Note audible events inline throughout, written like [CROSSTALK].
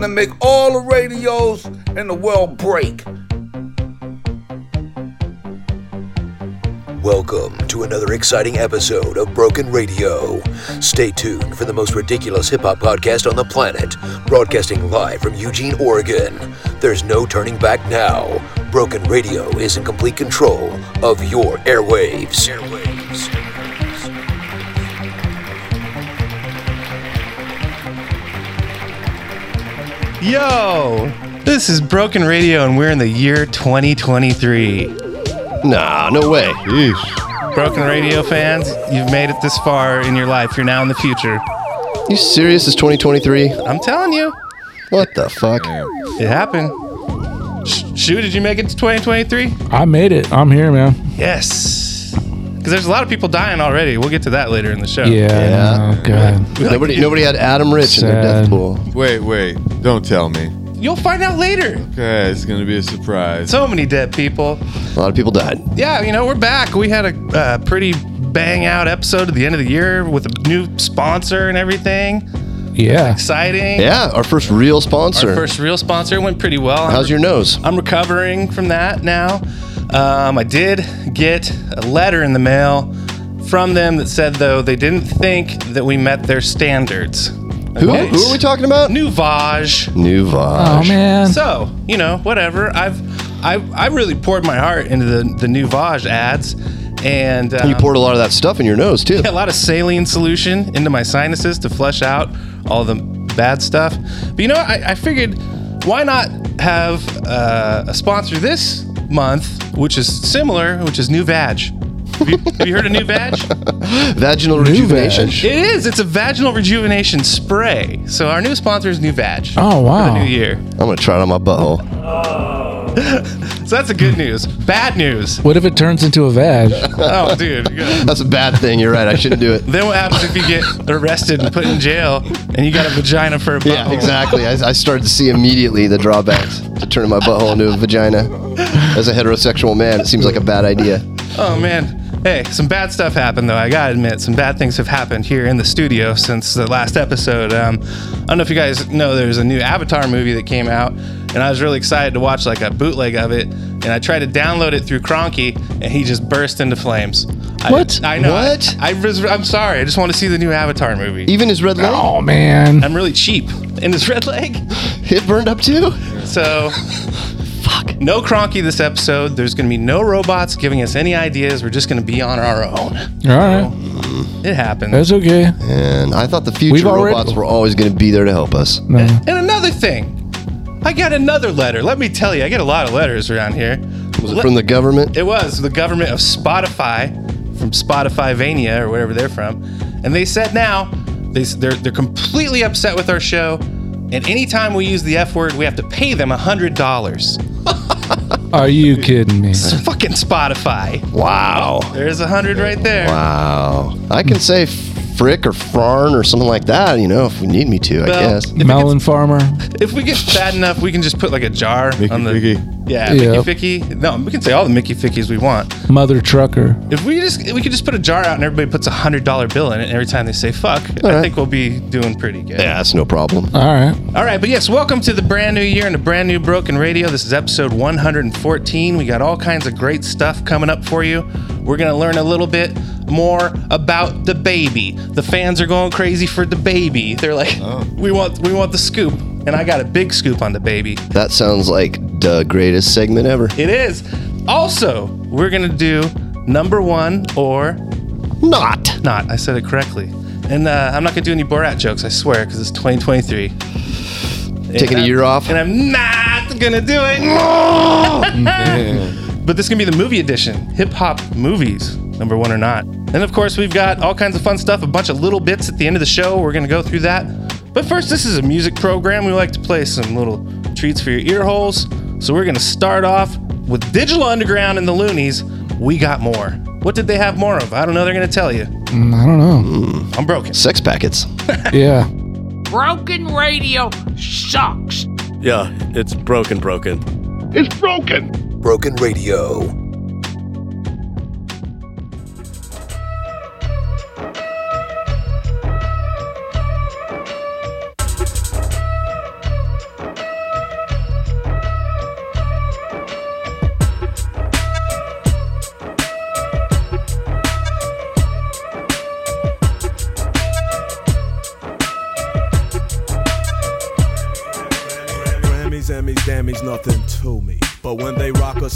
gonna make all the radios in the world break. Welcome to another exciting episode of Broken Radio. Stay tuned for the most ridiculous hip hop podcast on the planet, broadcasting live from Eugene, Oregon. There's no turning back now. Broken Radio is in complete control of your airwaves. Airwaves. Yo, this is Broken Radio, and we're in the year 2023. Nah, no way. Broken Radio fans, you've made it this far in your life. You're now in the future. You serious? It's 2023? I'm telling you, What the fuck? it happened. Sh- Shu, did you make it to 2023? I made it. I'm here, man. Yes. Because there's a lot of people dying already. We'll get to that later in the show. Yeah. Yeah. Oh god. Nobody, nobody had Adam Rich in their Sad. death pool. Wait, wait. Don't tell me. You'll find out later. Okay, it's gonna be a surprise. So many dead people. A lot of people died. Yeah, you know, we're back. We had a uh, pretty bang out episode at the end of the year with a new sponsor and everything. Yeah. Exciting. Yeah, our first real sponsor. Our first real sponsor went pretty well. I'm How's your nose? I'm recovering from that now. Um, I did get a letter in the mail from them that said, though, they didn't think that we met their standards. Who, Okay. who are we talking about? New Vaj. New Oh Vaj. man. So, you know, whatever. I've I, I really poured my heart into the, the new Vaj ads. And um, you poured a lot of that stuff in your nose too. a lot of saline solution into my sinuses to flush out all the bad stuff. But you know. I, I figured why not have uh, a sponsor this month, which is similar, which is New Vag. Have you, have you heard of New Vag? [LAUGHS] Vaginal New rejuvenation. Vag. It is. It's a vaginal rejuvenation spray. So our new sponsor is New Vag. Oh, For wow. the new year. I'm gonna try it on my butthole. [LAUGHS] So that's the good news. Bad news. What if it turns into a vag? [LAUGHS] Oh, dude. you gotta- That's a bad thing. You're right. I shouldn't do it. Then what happens if you get arrested and put in jail and you got a vagina for a butthole? Yeah, exactly. I, I started to see immediately the drawbacks to turning my butthole into a vagina. As a heterosexual man, it seems like a bad idea. Oh man. Hey, some bad stuff happened though. I gotta admit, some bad things have happened here in the studio since the last episode. Um, I don't know if you guys know there's a new Avatar movie that came out, and I was really excited to watch like a bootleg of it. And I tried to download it through Cronky, and he just burst into flames. I- What? I, know. What? I, I, I'm sorry. I just want to see the new Avatar movie. Even his red leg Oh man. I'm really cheap and his [LAUGHS] red leg. It burned up too. So, fuck. No Cronky this episode. There's going to be no robots giving us any ideas. We're just going to be on our own. All right. Mm, it happens. That's okay. And I thought the future We've already- robots were always going to be there to help us. No. And another thing, I got another letter. Let me tell you, I get a lot of letters around here. Was it from the government? It was the government of Spotify, from Spotify Vania or wherever they're from, and they said now they, they're they're completely upset with our show. And anytime we use the F word, we have to pay them a hundred dollars. [LAUGHS] Are you kidding me? It's Fucking Spotify. Wow. There's a hundred right there. Wow. I can say frick or farn or something like that, you know, if we need me to, I guess. Melon farmer. If we get fat enough, we can just put like a jar Mickey on the Ficky. Yeah, Yep. Mickey Ficky. No, we can say all the Mickey Fickies we want. Mother trucker. If we just we could just put a jar out and everybody puts a hundred dollar bill in it, and every time they say fuck, I right. think we'll be doing pretty good. Yeah, that's no problem. All right. All right, but yes, welcome to the brand new year and a brand new Broken Radio. This is episode 114. We got all kinds of great stuff coming up for you. We're gonna learn a little bit more about the baby. The fans are going crazy for the baby. They're like, oh. we want we want the scoop, and I got a big scoop on the baby. That sounds like the greatest segment ever. It is. Also, we're gonna do number one or Not. not. I said it correctly. And uh, I'm not gonna do any Borat jokes. I swear, because it's 2023. Taking a year I'm- off? and I'm not gonna do it. [LAUGHS] [LAUGHS] but this is gonna be the movie edition. Hip hop movies, number one or not. And of course, we've got all kinds of fun stuff. A bunch of little bits at the end of the show. We're gonna go through that. But first, this is a music program. We like to play some little treats for your ear holes. So we're gonna start off with Digital Underground and the Luniz. We got more. What did they have more of? I don't know. They're gonna tell you. Mm, I don't know. I'm broken. Sex packets. [LAUGHS] Yeah. Broken radio sucks. Yeah, it's broken, broken. It's broken. Broken Radio.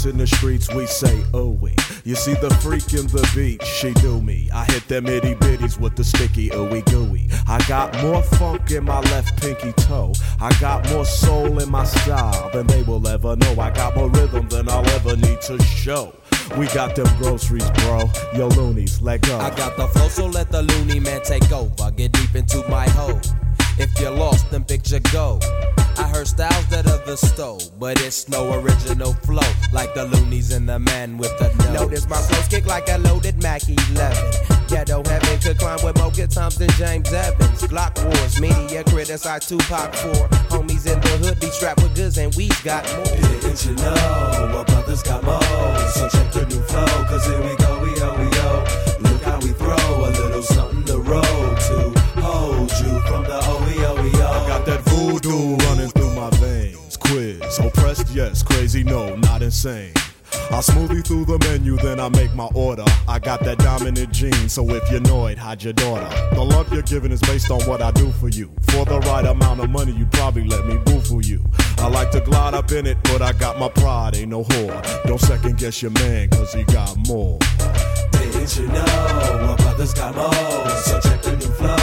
In the streets, we say, oh. You see the freak in the beach, she do me. I hit them itty bitties with the sticky ooey gooey. I got more funk in my left pinky toe. I got more soul in my style than they will ever know. I got more rhythm than I'll ever need to show. We got them groceries, bro. Yo, Luniz, let go. I got the flow, so let the loony man take over. Get deep into my hole. If you're lost, then picture go. I heard styles that others stole, but it's no original flow. Like the Luniz and the man with the nose. Notice my flows kick like a loaded Mac 11. Ghetto heaven could climb with more good times than James Evans. Glock wars, media criticize Tupac for. Homies in the hood be strapped with goods and we've got more. Didn't you know what brothers got more? So check the new flow, cause here we go, we yo, we yo. Look how we throw a little something to roll crazy, no, not insane. I smoothie through the menu, then I make my order. I got that dominant gene, so if you're annoyed, hide your daughter. The love you're giving is based on what I do for you. For the right amount of money, you'd probably let me boo you. I like to glide up in it, but I got my pride, ain't no whore. Don't second guess your man, cause he got more. Didn't you know what brothers got more? So check the new flow,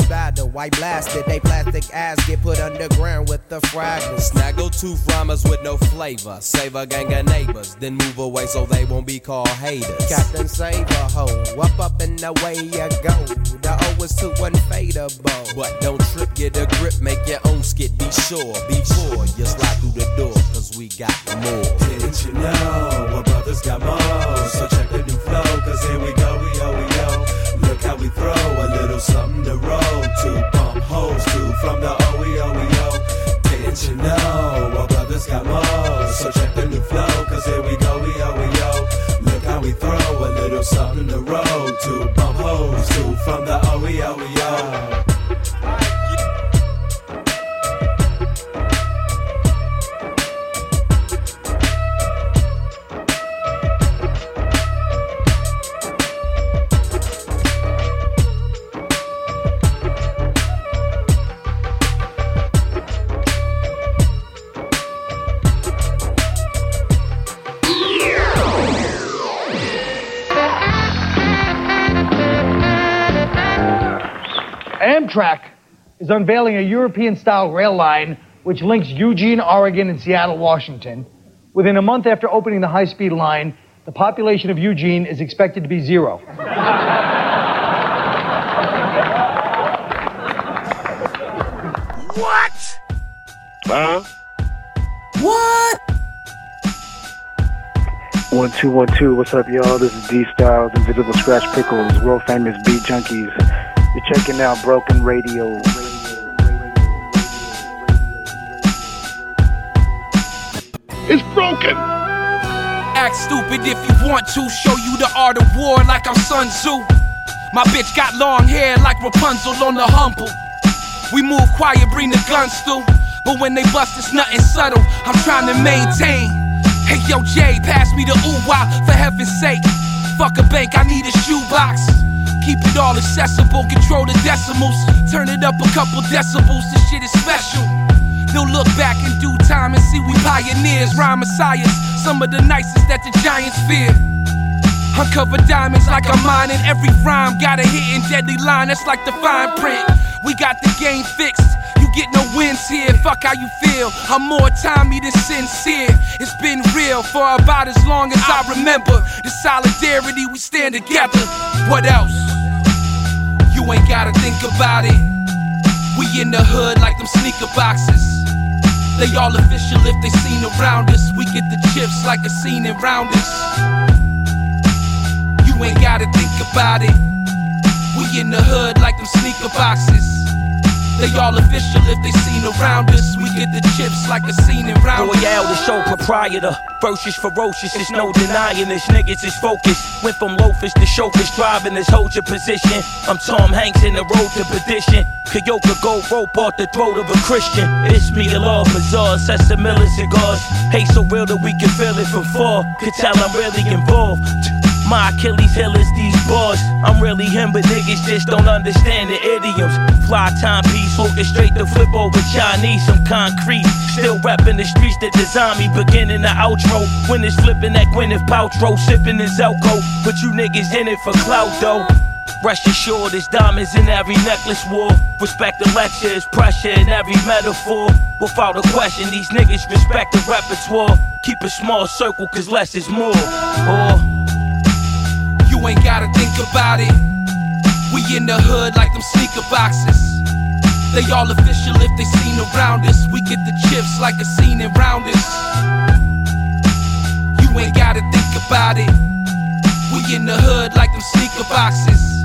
battle, well let's. White blasted, they plastic ass get put underground with the fragments. Snaggle two rhymers with no flavor. Save a gang of neighbors, then move away so they won't be called haters. Captain Save a hoe, up up and away you go. The O is too unfadable. But don't trip, get a grip, make your own skit. Be sure, before you slide through the door, cause we got more. Didn't you know what brothers got more? So check the new flow, cause here we go, we yo, we yo. How we throw a little something to roll to. Pump hoes to from the OEOEO. Didn't you know what brothers got more? So check the new flow, cause here we go, we yo, we yo. Look how we throw a little something to roll to. Pump hoes to from the OEOEO. Amtrak is unveiling a European style rail line which links Eugene, Oregon, and Seattle, Washington. Within a month after opening the high speed line, the population of Eugene is expected to be zero. [LAUGHS] What? Huh? What? One two one two. What's up, y'all? This is D Styles, Invisibl Skratch Piklz, world famous beat junkies. You're checking out Broken Radio. It's broken. Act stupid if you want to. Show you the art of war like I'm Sun Tzu. My bitch got long hair like Rapunzel on the humble. We move quiet, bring the guns through. But when they bust, it's nothing subtle. I'm trying to maintain. Hey yo, Jay, pass me the ooh for heaven's sake. Fuck a bank, I need a shoebox. Keep it all accessible, control the decimals. Turn it up a couple decibels, this shit is special. They'll look back in due time and see we pioneers, rhyme messiahs, some of the nicest that the giants fear. Uncover diamonds like I'm mining every rhyme. Got a hidden deadly line, that's like the fine print. We got the game fixed. You get no wins here. Fuck how you feel. I'm more timey than sincere. It's been real for about as long as I remember. The solidarity, we stand together. What else? You ain't gotta think about it. We in the hood like them sneaker boxes. They all official if they seen around us. We get the chips like a scene around us. You ain't gotta think about it. We in the hood like them sneaker boxes. They all official if they seen around us. We get the chips like a scene around us. Royale, the show proprietor. Ferocious, ferocious, there's no denying this. Niggas is focused. Went from loafers to chauffeurs, driving this hold your position. I'm Tom Hanks in the road to perdition. Kyoka go rope off the throat of a Christian. It's me, the law bazaar, sets the million cigars. Hate so real that we can feel it from far. Could tell I'm really involved. My Achilles heel is these bars. I'm really him, but niggas just don't understand the idioms. Fly timepiece, straight the flip over Chinese, some concrete. Still rapping the streets that design me, beginning the outro. When it's flipping that Gwyneth Paltrow, sipping his Elko. But you niggas in it for clout though. Rest assured, there's diamonds in every necklace war. Respect the lecture, is pressure in every metaphor. Without a question, these niggas respect the repertoire. Keep a small circle, cause less is more. Or You ain't gotta think about it. We in the hood like them sneaker boxes. They all official if they seen around us. We get the chips like a scene in rounders. You ain't gotta think about it. We in the hood like them sneaker boxes.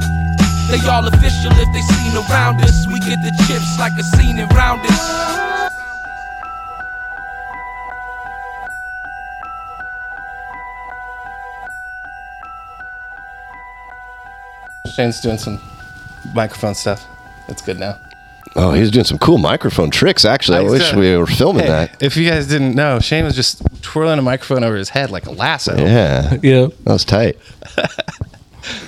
They all official if they seen around us. We get the chips like a scene in rounders. Shane's doing some microphone stuff. It's good now. Oh, he's doing some cool microphone tricks. Actually, I He's wish doing- we were filming Hey, that. If you guys didn't know, Shane was just twirling a microphone over his head like a lasso. Yeah, yeah, that was tight. [LAUGHS]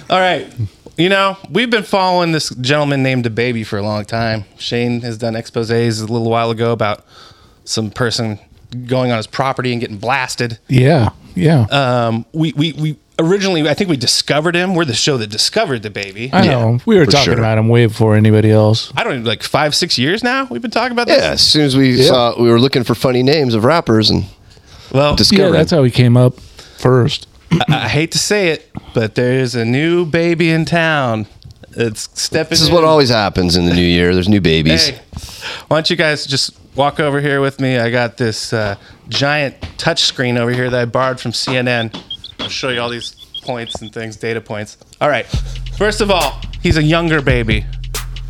All right. You know, we've been following this gentleman named the baby for a long time. Shane has done exposés a little while ago about some person going on his property and getting blasted. Yeah, yeah. Um, we, we, we originally, I think we discovered him. We're the show that discovered the baby. I know. We were for talking sure. about him way before anybody else. I don't even like five, six years now. We've been talking about this. Yeah, as soon as we Yeah. saw, we were looking for funny names of rappers and Well, discovered. Yeah, that's how he came up first. I, I hate to say it, but there's a new baby in town. It's stepping. this is in. what always happens in the new year. There's new babies. Hey, why don't you guys just walk over here with me? I got this uh, giant touch screen over here that I borrowed from CNN. I'll show you all these points and things, data points. All right. First of all, he's a younger baby.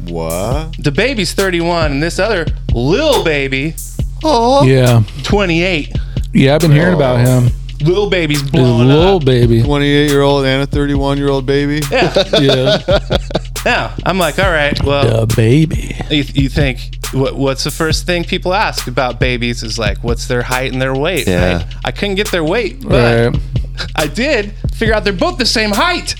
What? The baby's 31, and this other little baby, Oh, Yeah, 28. yeah. I've been hearing about him. Little baby's His blowing little up. baby. 28 year old and a 31 year old baby? Yeah. Yeah, [LAUGHS] yeah. I'm like, all right, well, the baby. you, you think what, what's the first thing people ask about babies is like what's their height and their weight Yeah. right? i couldn't get their weight but Right. I did figure out they're both the same height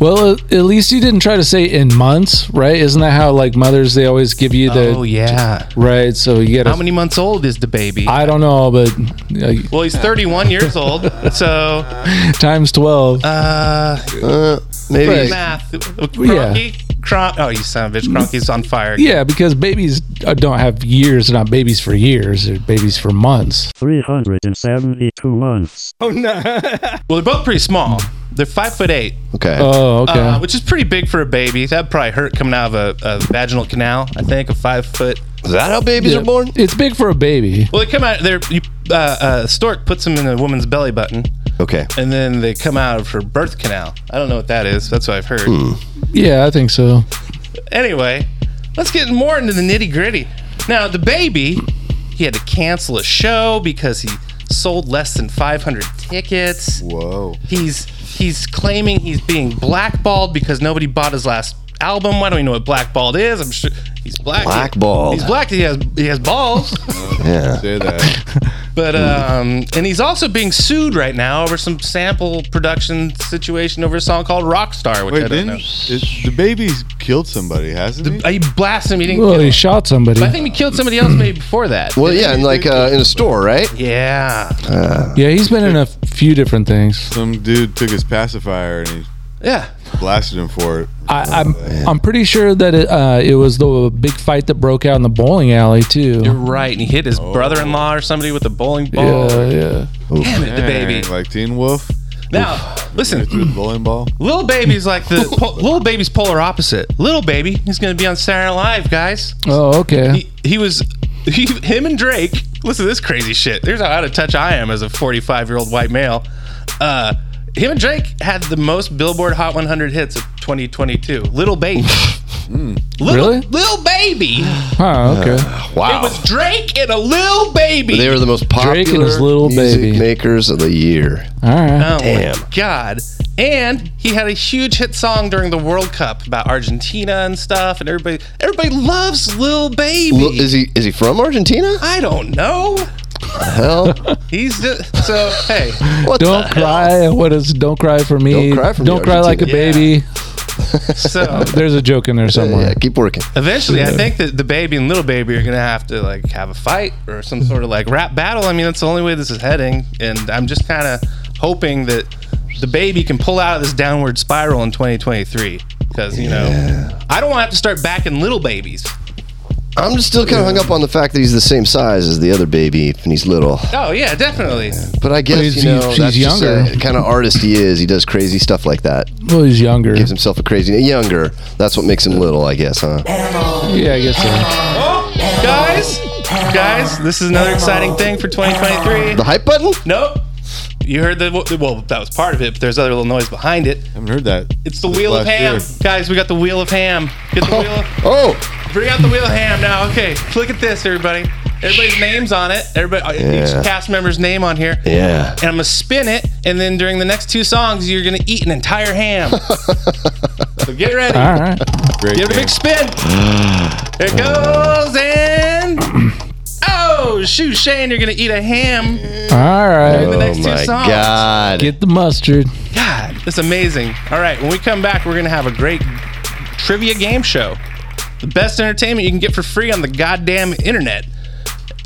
Well, at at least you didn't try to say in months, right? Isn't that how like mothers they always give you the oh yeah right? So you get how many months old is the baby I don't know, but uh, well he's 31 years old so [LAUGHS] times twelve. uh Uh, maybe. Right. math Cronky, Cron- oh you son of a bitch Cronky's on fire yeah, because babies uh, don't have years. They're not babies for years. They're babies for months. 372 months. Oh, no. [LAUGHS] well they're both pretty small they're five foot eight Okay. Oh, okay. uh, which is pretty big for a baby that'd probably hurt coming out of a, a vaginal canal i think a five foot is that how babies Yeah. are born? It's big for a baby. Well, they come out. They're you, uh, uh, stork puts them in a woman's belly button, Okay. and then they come out of her birth canal. I don't know what that is. That's what I've heard. Hmm. Yeah, I think so. Anyway, let's get more into the nitty gritty. Now, the baby, he had to cancel a show because he sold less than 500 tickets. Whoa. He's he's claiming he's being blackballed because nobody bought his last album. Why don't even know what blackballed is. I'm sure he's black. Blackballed. He's black. He has he has balls. Yeah. [LAUGHS] Say that. But um, and he's also being sued right now over some sample production situation over a song called Rockstar, which I Wait, don't didn't know. it, the baby's killed somebody, hasn't he? He blasted him. He didn't Well, kill he him. shot somebody. But I think he killed somebody else maybe before that. Well, yeah, and like uh, in a store, right? Yeah. Yeah, he's been in a few different things. Some dude took his pacifier and he Yeah. Blasted him for it. I, I'm I'm pretty sure that it, uh, it was the big fight that broke out in the bowling alley too. You're right. And he hit his brother-in-law or somebody with a bowling ball. Yeah, yeah. Damn it, the baby. Like Teen Wolf. Now, listen. Threw the bowling ball. [LAUGHS] Little baby's like the po- little baby's polar opposite. Little baby, he's gonna be on Saturday Night Live, guys. Oh, okay. He, he was he, him and Drake. Listen to this crazy shit. There's how out of touch I am as a 45 year old white male. Uh, him and Drake had the most Billboard Hot 100 hits of 2022. Little baby. [LAUGHS] Hmm. Little, Really? Little baby. Huh, [SIGHS] ah, okay. Uh, it Wow. was Drake and a little baby. They were the most popular Drake and his little music baby. makers of the year. All right. Oh Damn. my god! And he had a huge hit song during the World Cup about Argentina and stuff, and everybody everybody loves Lil Baby. Lil- is he is he from Argentina? I don't know. Hell? He's just, so hey. What don't cry. What is don't cry for me? Don't cry for Don't cry like a Argentina. baby. [LAUGHS] So There's a joke in there somewhere. Yeah, keep working. eventually, I think that the baby and little baby are gonna have to like have a fight or some sort of like rap battle. I mean, that's the only way this is heading, and I'm just kind of hoping that the baby can pull out of this downward spiral in 2023. Because you know, I don't want to have to start backing little babies. I'm just still kind of hung up on the fact that he's the same size as the other baby and he's little. Oh yeah, definitely. But I guess he's- you know he's that's just younger. the kind of artist he is. He does crazy stuff like that. Well, he's younger. Gives himself a crazy younger. That's what makes him little, I guess, huh? Yeah, I guess so. Oh, guys, guys, this is another exciting thing for 2023. The hype button? Nope. You heard the well, that was part of it, but there's other little noise behind it. I haven't heard that. It's the wheel of ham, year. guys. We got the wheel of ham. Get the oh. wheel. Of, Oh, Bring out the wheel of ham now. Okay, look at this, everybody. Everybody's names on it. Everybody, Yeah. each cast member's name on here. yeah. And I'm gonna spin it, and then during the next two songs, you're gonna eat an entire ham. [LAUGHS] so get ready. All right. Great Give it a big spin. There [GASPS] it goes, and oh shoot, Shane, you're gonna eat a ham. All right. the next oh two my songs. god. Get the mustard. God, that's amazing. All right, when we come back, we're gonna have a great trivia game show. The best entertainment you can get for free on the goddamn internet.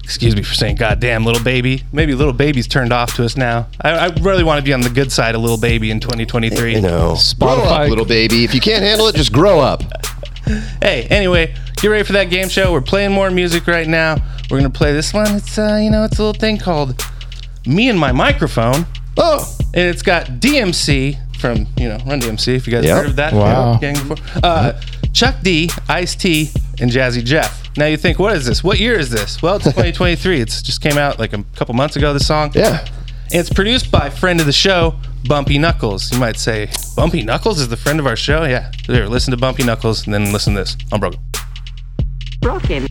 Excuse me for saying goddamn, little baby. Maybe little baby's turned off to us now. I, I really want to be on the good side of little baby in 2023. you know, grow up, Spotify- little baby. If you can't handle it, just grow up. Hey, anyway, get ready for that game show. We're playing more music right now. We're gonna play this one. It's uh, you know, it's a little thing called "Me and My Microphone," Oh, and it's got DMC from you know Run DMC. If you guys Yep. heard of that Wow. gang before, uh, Chuck D, Ice T, and Jazzy Jeff. Now you think, what is this? What year is this? Well, it's 2023. It's just came out like a couple months ago. This song. yeah. And it's produced by friend of the show, Bumpy Knuckles. You might say, Bumpy Knuckles is the friend of our show? Yeah. There, listen to Bumpy Knuckles and then listen to this. I'm broken. Broken.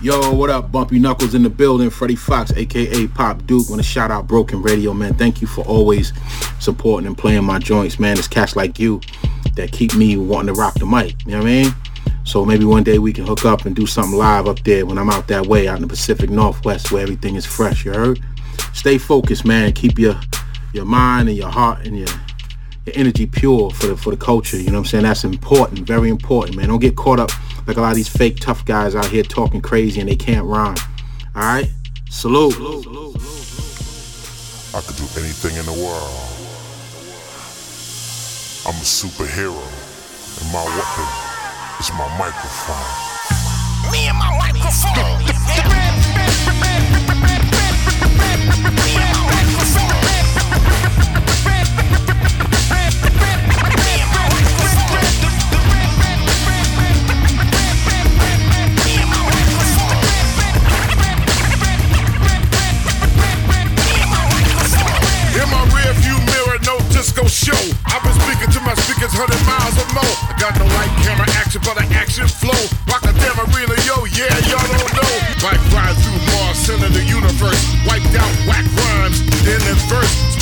Yo, what up? Bumpy Knuckles in the building. Freddie Foxxx, aka Pop Duke. Want to shout out Broken Radio, man. Thank you for always supporting and playing my joints, man. It's cats like you that keep me wanting to rock the mic. You know what I mean? So maybe one day we can hook up and do something live up there when I'm out that way, out in the Pacific Northwest, where everything is fresh. You heard? Stay focused, man. Keep your your mind and your heart and your your energy pure for the for the culture. You know what I'm saying? That's important, very important, man. Don't get caught up like a lot of these fake tough guys out here talking crazy and they can't rhyme. All right, salute. I could do anything in the world. I'm a superhero, and my weapon is my microphone. Me and my microphone. [LAUGHS] disco show. I've been speaking to my speakers 100 miles or more. I got no light camera action, but an action flow. Rock a damn arena, yo, yeah, y'all don't know. Bike ride through Mars, center the universe.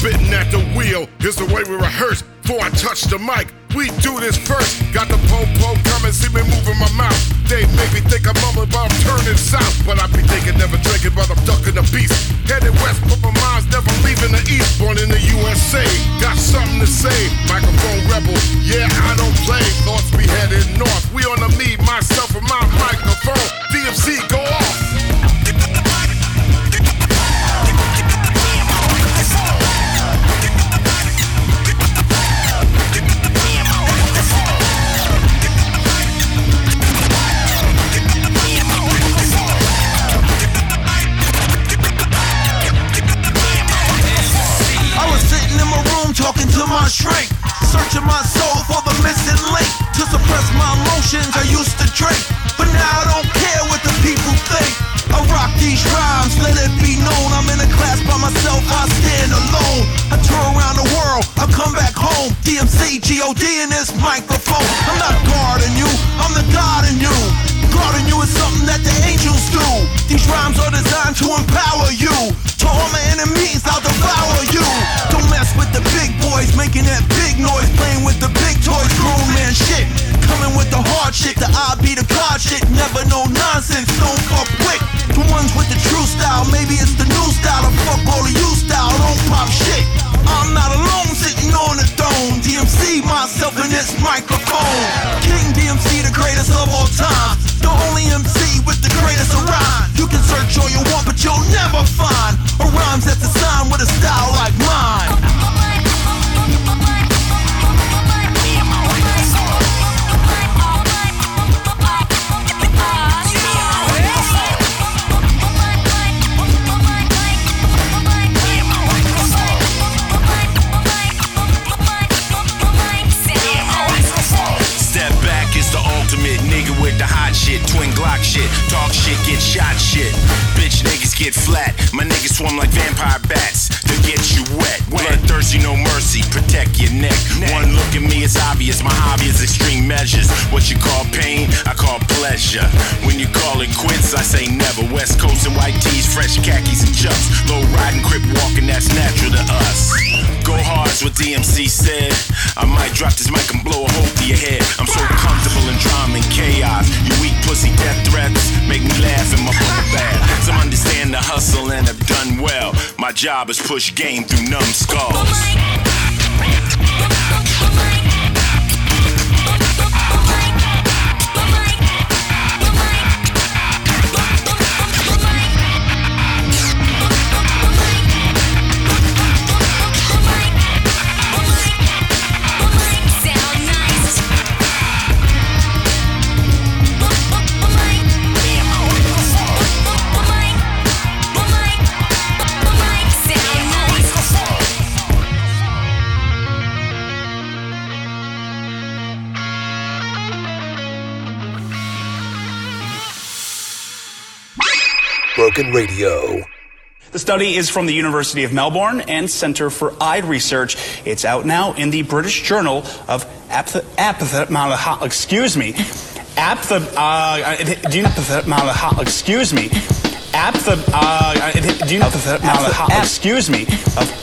Spitting at the wheel, here's the way we rehearse. Before I touch the mic, we do this first. Got the po-po coming, see me moving my mouth. They make me think I'm mumbling, but I'm turning south. But I be thinking, never drinking, but I'm ducking the beast. Headed west, but my mind's never leaving the east. Born in the USA, got something to say. Microphone rebel, yeah, I don't play. Thoughts be headed north. We on the me, myself, and my microphone. DMC, go off. Talking to my shrink, searching my soul for the missing link. To suppress my emotions, I used to drink, but now I don't care what the people think. I rock these rhymes, let it be known. I'm in a class by myself, I stand alone. I tour around the world, I come back home. DMC, God in this microphone. I'm not guarding you, I'm the God in you. Guarding you is something that the angels do. These rhymes are designed to empower you. To all my enemies, I'll devour you. Don't mess with the big boys, making that big noise. Playing with the big toys, grown man shit. Coming with the hard shit, the I be the God shit. Never no nonsense, don't fuck quick. The ones with the true style, maybe it's the new style. I fuck all of you style, don't pop shit. I'm not alone sitting on the throne own. DMC myself in this microphone. King DMC, the greatest of all time. The only MC with the greatest rhyme. You can search all you want, but you'll never find a rhyme that's designed with a style like mine. shit, twin Glock shit, talk shit, get shot shit. Bitch niggas get flat. My niggas swarm like vampire bats. They'll get you wet. Bloodthirsty, no mercy. Protect your neck. One look at me, it's obvious. My hobby is extreme measures. What you call pain, I call pleasure. When you call it quits, I say never. West Coast and white tees, fresh khakis and chucks. Low riding, crip walking, that's natural to us. Go hard's what DMC said. I might drop this mic and blow a hole through your head. I'm so comfortable in drama and chaos. You weak pussy death threats make me laugh in my bubble bath. Some understand the hustle and have done well. My job is push game through numb skulls. Radio. The study is from the University of Melbourne and Centre for Eye Research. It's out now in the British Journal of Apth- Apth- [LAUGHS] excuse me. Apth- uh, do you know, [LAUGHS] excuse me. Apth- uh, do you know, excuse me.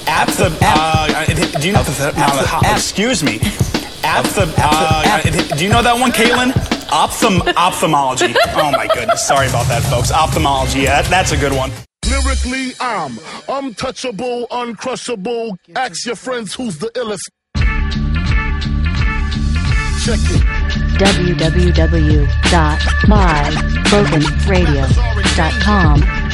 Apth- uh, do you know, excuse me. Apth- uh, do you know that one, Caitlin? Ophthalm- ophthalmology. Oh my goodness. Sorry about that, folks. Ophthalmology. Yeah, that's a good one. Lyrically, I'm untouchable, uncrushable. Ask your friends who's the illest. Check it. www.mybrokenradio.com.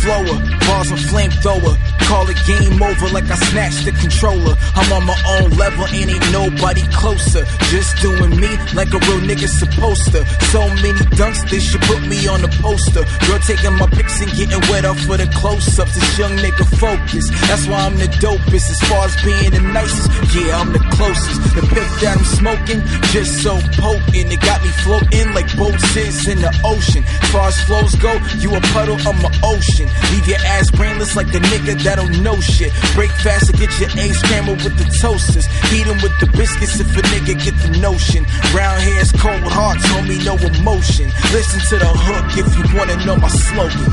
flower, bars and flamethrower. Call it game over like I snatched the controller. I'm on my own level and ain't nobody closer. Just doing me like a real nigga supposed to. So many dunks, they should put me on the poster. Girl taking my pics and getting wet up for the close-ups. This young nigga focus. That's why I'm the dopest. As far as being the nicest, yeah, I'm the closest. The pip that I'm smoking, just so potent. It got me floating like boats is in the ocean. As far as flows go, you a puddle, I'm an ocean. Leave your ass brainless like the nigga that don't know shit. Break fast and get your eggs scrambled with the toasters. Heat 'em with the biscuits if a nigga get the notion. Brown hairs, cold hearts, homie, no emotion. Listen to the hook if you wanna know my slogan.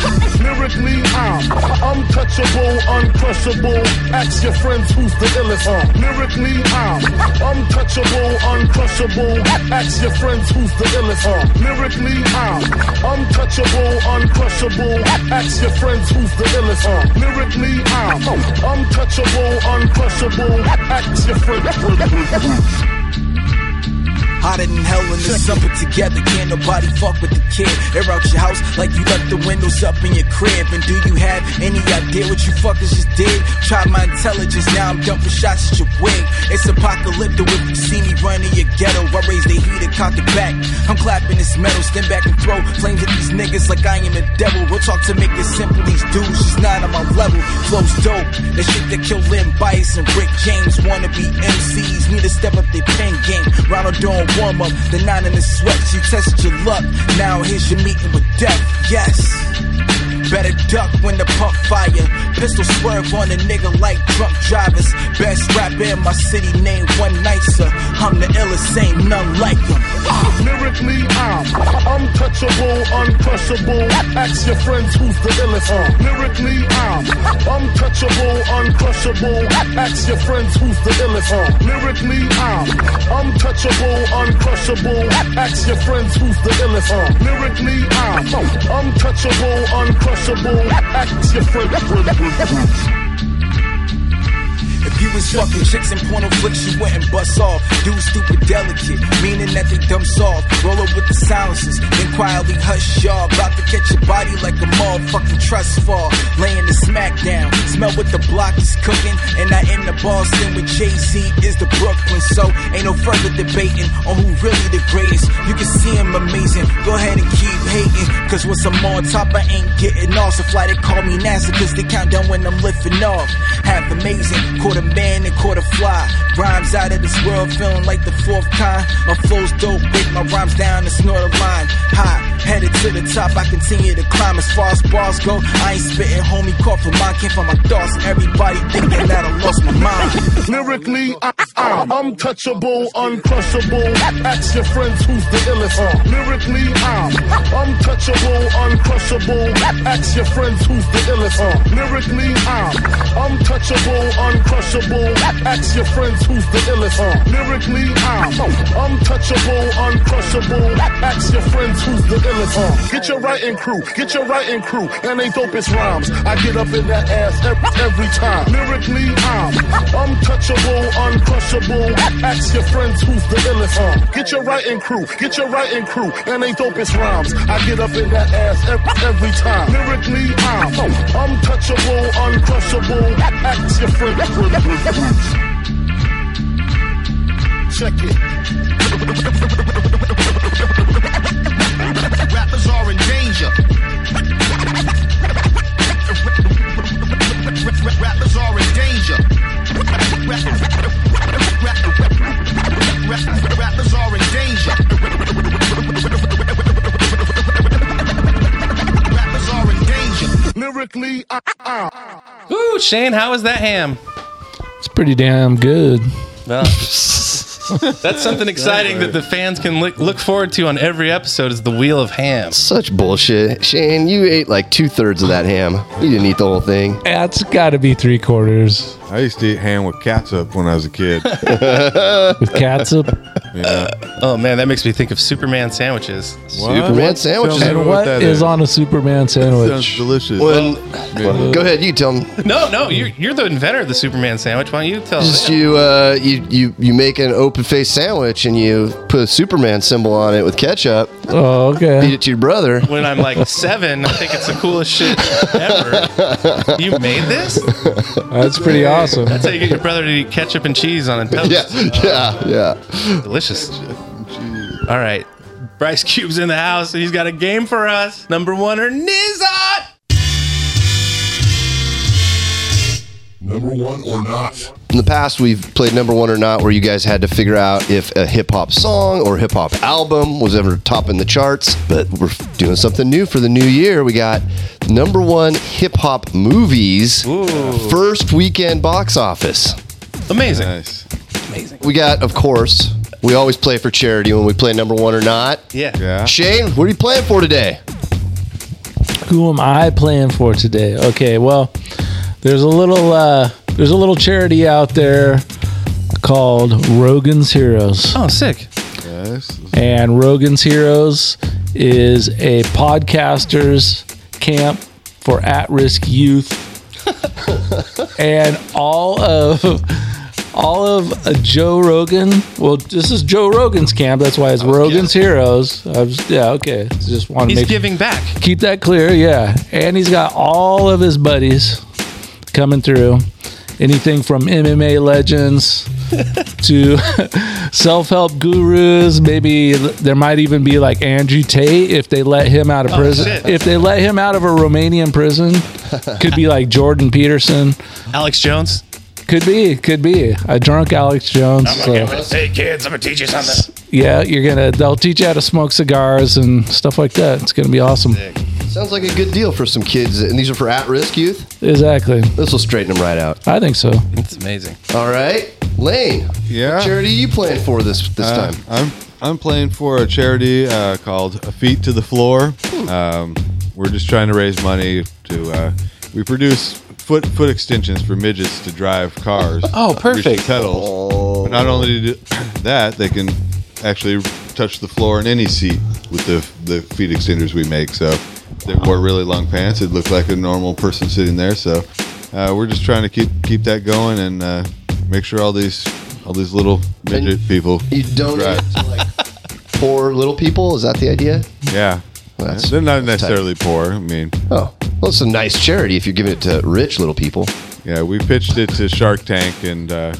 [LAUGHS] Lyrically, I'm untouchable, uncrushable. Ask your friends who's the illest. Uh, lyrically, I'm untouchable, uncrushable. Ask your friends who's the illest. Uh, lyrically, I'm untouchable, uncrushable. Ask your friends who's the illest. Uh, Lyrically, I'm untouchable, uncrushable. Your friends. Hotter than hell in the summer together. Can't nobody fuck with the kid. Air out your house like you left the windows up in your crib. And do you have any idea what you fuckers just did? Try my intelligence, now I'm dumping shots at your wig. It's apocalyptic if you see me running your ghetto. I raise the heat and cock it back. I'm clapping this metal, stand back and throw flames at these niggas like I am the devil. We'll talk to make it simple. These dudes just not on my level. Flows dope. The shit that kill Len Bias and Rick James. Wanna be MCs, need to step up their pen game. Ronald Dawn warm up, the nine in the sweat, You tested your luck. Now here's your meeting with death. Yes. Better duck when the pump fire. Pistol swerve on a nigga like drunk drivers. Best rapper in my city, named One Nicer. I'm the illest, ain't none like him. Ah. Lyrically, I'm untouchable, uncrushable. Ask your friends who's the illest. Uh. Lyrically, I'm untouchable, uncrushable. Ask your friends who's the illest. Uh. Lyrically, I'm untouchable, uncrushable. Ask your friends who's the illest. Uh. Lyrically, I'm untouchable, uncrushable. Your friends. If You was fucking chicks and porno flicks, you and bust off. Dude, stupid delicate, meaning that they dumb soft. Roll up with the silences, then quietly hush y'all. About to catch your body like a motherfucking trust fall. Laying the smack down, smell what the block is cooking. And I in the Boston with Jay Z is the Brooklyn. So ain't further debating on who really the greatest. You can see him amazing, go ahead and keep hating. Cause once I'm on top, I ain't getting off. So fly, they call me NASA, cause they count down when I'm lifting off. Half amazing, quarter man and quarter fly. Rhymes out of this world, feeling like the fourth kind. My flow's dope, break my rhymes down and snort a line. High, headed to the top, I continue to climb as far as bars go. I ain't spitting, homie, caught for mine, came from my thoughts. Everybody thinking that I lost my mind. Lyrically, I, I'm untouchable, uncrushable. Ask your friends who's the illest. Lyrically, I'm untouchable, uncrushable. Ask your friends who's the illest. Lyrically, I'm untouchable, uncrushable. Ask your friends who's the illest. Lyrically, I'm untouchable, uncrushable. Ask your friends who's the illest. Get your writing crew, get your writing crew, and they dopest rhymes. I get up in that ass every, time. Lyrically, I'm untouchable, uncrushable. Ask your friends the illest. Get your writing crew, get your writing crew, and they dopest rhymes. I get up in that ass every, every time. Lyrically, I'm untouchable, uncrushable. Ask your friends. Check it. Lyrically, I, I. Ooh, Shane, how is that ham? It's pretty damn good. Well, [LAUGHS] that's something exciting that the fans can look, look forward to on every episode is the Wheel of Ham. Such bullshit. Shane, you ate like two thirds of that ham. You didn't eat the whole thing. That's got to be three quarters I used to eat ham with catsup when I was a kid. [LAUGHS] with catsup. Yeah. Oh man, that makes me think of Superman sandwiches. Superman sandwiches. And what is on a Superman sandwich? Sounds delicious. When, well, go ahead, you tell them. [LAUGHS] No, no, you're, you're the inventor of the Superman sandwich. Why don't you tell Just them? you, uh, you, you, you make an open faced sandwich and you put a Superman symbol on it with ketchup. Oh, okay. Feed it to your brother. When I'm like [LAUGHS] seven, I think it's the coolest shit ever. You made this? That's pretty awesome. That's how you get your brother to eat ketchup and cheese on a toast. Yeah, yeah, yeah. Delicious. All right. Bryce Cube's in the house and he's got a game for us. Number one or Nizot. Number one or not? In the past, we've played number one or not, where you guys had to figure out if a hip hop song or hip hop album was ever topping the charts. But we're doing something new for the new year. We got number one hip hop movies, first weekend box office. Amazing. Nice. We got, of course, we always play for charity when we play number one or not. Yeah. Yeah. Shane, what are you playing for today? Who am I playing for today? Okay, well, there's a little uh, there's a little charity out there called Rogan's Heroes. Oh, sick. Yes. And Rogan's Heroes is a podcasters camp for at-risk youth. [LAUGHS] and all of all of Joe Rogan. Well, this is Joe Rogan's camp. That's why it's oh, Rogan's Heroes. I was, yeah, okay. Just want to He's make giving back. keep that clear. Yeah, and he's got all of his buddies coming through. Anything from MMA legends [LAUGHS] to self-help gurus. Maybe there might even be like Andrew Tate if they let him out of Oh, prison. shit. If they let him out of a Romanian prison, could be like Jordan Peterson. Alex Jones. Could be, could be a drunk Alex Jones. I'm gonna so. Hey kids, I'm gonna teach you something. yeah, you're gonna. They'll teach you how to smoke cigars and stuff like that. It's gonna be awesome. Sounds like a good deal for some kids, and these are for at-risk youth. Exactly. This will straighten them right out. I think so. It's amazing. All right, Lane. Yeah. What charity are you playing for this this Uh, time? I'm I'm playing for a charity uh, called Feet to the Floor. Um, we're just trying to raise money to. Uh, we produce foot foot extensions for midgets to drive cars. Oh, reach perfect. the pedals. But not only do [COUGHS] that, they can actually touch the floor in any seat with the the feet extenders we make. So they wore really long pants. It looked like a normal person sitting there. So uh, we're just trying to keep keep that going and uh, make sure all these all these little midget people. You donate Right. to like poor little people. Is that the idea? Yeah, That's- they're not that's tight. necessarily poor. I mean, Oh, well, it's a nice charity if you're giving it to rich little people. yeah, we pitched it to Shark Tank and uh,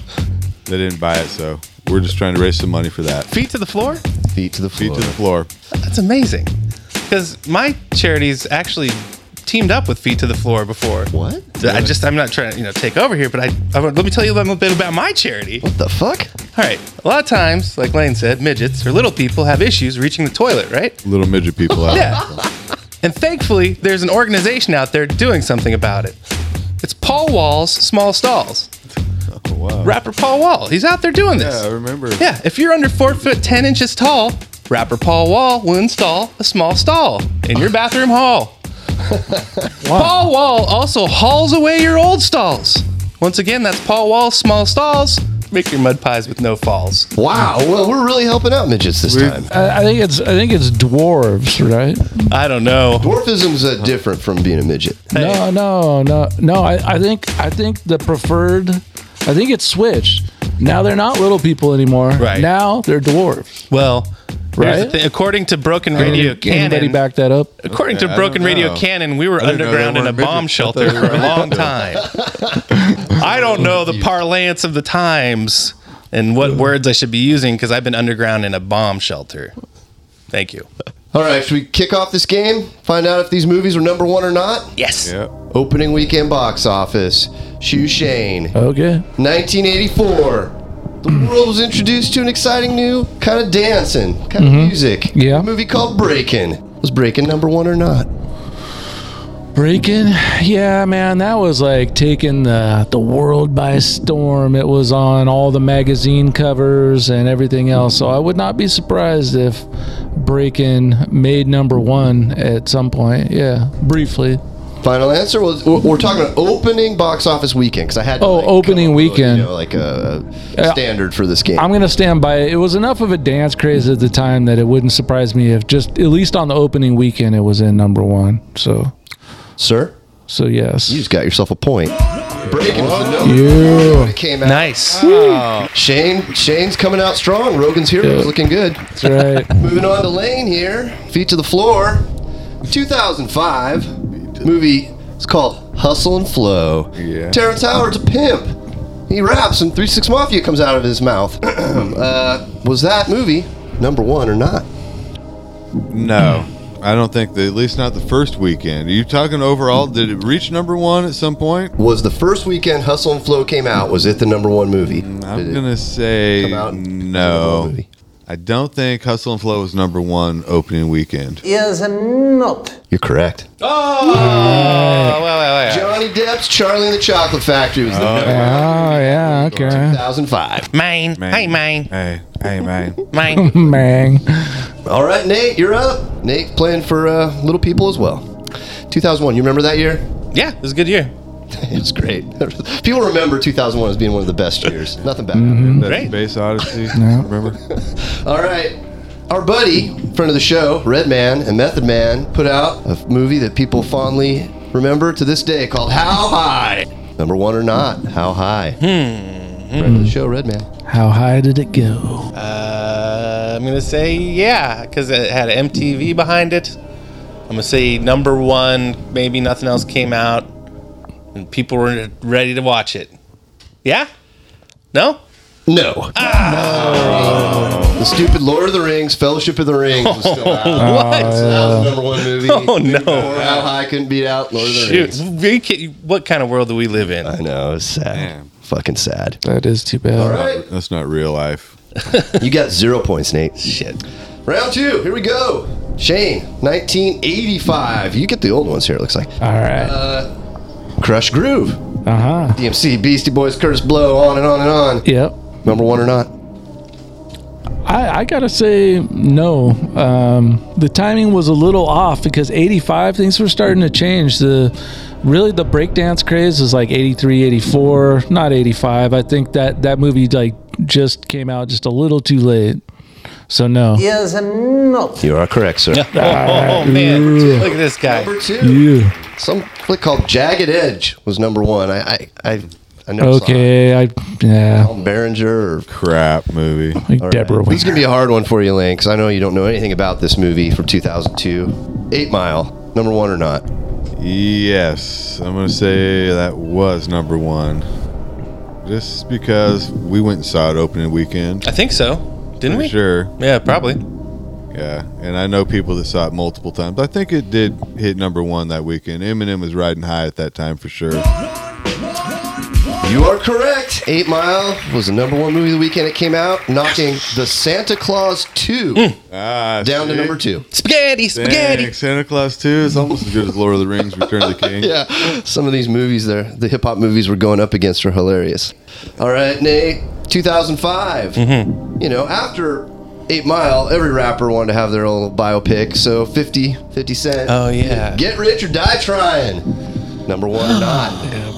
they didn't buy it, so we're just trying to raise some money for that. Feet to the floor? Feet to the Feet floor. to the floor. That's amazing. Because my charity's actually teamed up with Feet to the Floor before. What? I just I'm not trying to you know take over here, but I, I let me tell you a little bit about my charity. What the fuck? All right, a lot of times, like Lane said, midgets or little people have issues reaching the toilet, right? Little midget people out. [LAUGHS] Yeah. And thankfully, there's an organization out there doing something about it. It's Paul Wall's Small Stalls. Oh, wow. Rapper Paul Wall. He's out there doing this. Yeah, I remember. Yeah, if you're under four foot ten inches tall, rapper Paul Wall will install a small stall in your bathroom hall. [LAUGHS] Paul Wall also hauls away your old stalls. Once again, that's Paul Wall's small stalls. Make your mud pies with no falls. Wow. Well, we're really helping out midgets this time. I, I think it's I think it's dwarves, right? I don't know. Dwarfism's uh, different from being a midget. No, no, no, no. I, I think I think the preferred. I think it's switched. Now they're not little people anymore. Right. Now they're dwarves. Well, here's the Right? thing. according to Broken Radio Anybody, anybody back that up? according Okay, to Broken Radio know. Canon, we were I didn't know underground in a weren't midgets. bomb shelter for a long time. I don't know the [LAUGHS] parlance of the times and what words I should be using because I've been underground in a bomb shelter. Thank you. All right, should we kick off this game? Find out if these movies are number one or not? Yes. Yeah. Opening weekend box office. Shoe Shane. Okay. 1984. The world was introduced to an exciting new kind of dancing, kind of music. Mm-hmm. Yeah. A movie called Breakin'. Was Breakin' number one or not? Breaking, yeah, man, that was like taking the the world by storm. It was on all the magazine covers and everything else. So I would not be surprised if Breaking made number one at some point. Yeah, briefly. Final answer was we're, we're talking about opening box office weekend because I had to, Oh, like, opening come up with, weekend. you know, like a Yeah. standard for this game. I'm gonna stand by it. It was enough of a dance craze at the time that it wouldn't surprise me if just at least on the opening weekend it was in number one. So, Sir, so yes. you just got yourself a point. Breaking was the number Yeah. one. It came out. Nice. Shane, Shane's coming out strong. Rogan's hero is Yeah. looking good. That's right. [LAUGHS] Moving on to Lane here. Feet to the floor. 2005 movie. It's called Hustle and Flow. Yeah. Terrence Howard's a pimp. He raps and Three Six Mafia comes out of his mouth. [CLEARS THROAT] uh, was that movie number one or not? No, I don't think. The, at least not the first weekend. Are you talking overall? Did it reach number one at some point? Was the first weekend Hustle and Flow came out? Was it the number one movie? I'm it gonna say come out number one no. movie? I don't think Hustle and Flow was number one opening weekend. Is not. You're correct. Oh, well, well, well. Johnny Depp's Charlie and the Chocolate Factory was the Oh, number Oh yeah, okay. 2005. Mine. Man. Hey, mine. Hey, hey, man. Mine. Man. All right, Nate, you're up. Nate playing for uh, Little People as well. 2001, you remember that year? yeah, it was a good year. [LAUGHS] it's great. [LAUGHS] People remember 2001 as being one of the best years. Nothing bad. Mm-hmm. That's Great. Space Odyssey. Yeah. Remember? [LAUGHS] All right. Our buddy, friend of the show, Redman and Method Man, put out a movie that people fondly remember to this day called How High. Number one or not? How High? Hmm. Friend of the show, Redman. How high did it go? Uh, I'm gonna say yeah, because it had MTV behind it. I'm gonna say number one. Maybe nothing else came out, and people were ready to watch it. Yeah? No? No. Ah! The stupid Lord of the Rings, Fellowship of the Rings was still out. [LAUGHS] what? That was the number one movie. Oh Or no! How High couldn't beat out Lord of the Shoot, Rings. we what kind of world do we live in? I know, it's sad. Damn. Fucking sad. That is too bad. All right. That's not real life. [LAUGHS] You got zero points, Nate. Shit. Round two, here we go. Shane, 1985. You get the old ones here, it looks like. All right. Uh, Krush Groove. Uh huh. DMC, Beastie Boys, Kurtis Blow, on and on and on. Yep. Number one or not? I, I gotta say no. Um, the timing was a little off because '85 things were starting to change. The really the breakdance craze is like '83, '84, not 85. I think that that movie like just came out just a little too late. So no. Is not. You are correct, sir. Oh, [LAUGHS] oh, man, look at this guy. Number two. Yeah. Some flick called Jagged Edge was number one. I I, I, I never Okay, I yeah. saw it. Berenger or Crap movie. Like Deborah This is gonna be a hard one for you, Lane, because I know you don't know anything about this movie from 2002. Eight Mile, number one or not? Yes, I'm gonna say that was number one. Just because we went and saw it opening weekend. I think so. Didn't Pretty we? Sure. Yeah, probably. Yeah, and I know people that saw it multiple times. I think it did hit number one that weekend. Eminem was riding high at that time for sure. You are correct. Eight Mile was the number one movie of the weekend it came out, knocking the Santa Claus 2 Ah, down to see? number two. Spaghetti, spaghetti. Dang, Santa Claus 2 is almost as good as Lord of the Rings Return of the King. [LAUGHS] Yeah, some of these movies there, the hip hop movies we're going up against are hilarious. All right, Nate, 2005. You know, after Eight Mile, every rapper wanted to have their own biopic. So 50, 50 Cent. Oh, yeah. Get Rich or Die Trying. Number one or [SIGHS] not. [LAUGHS]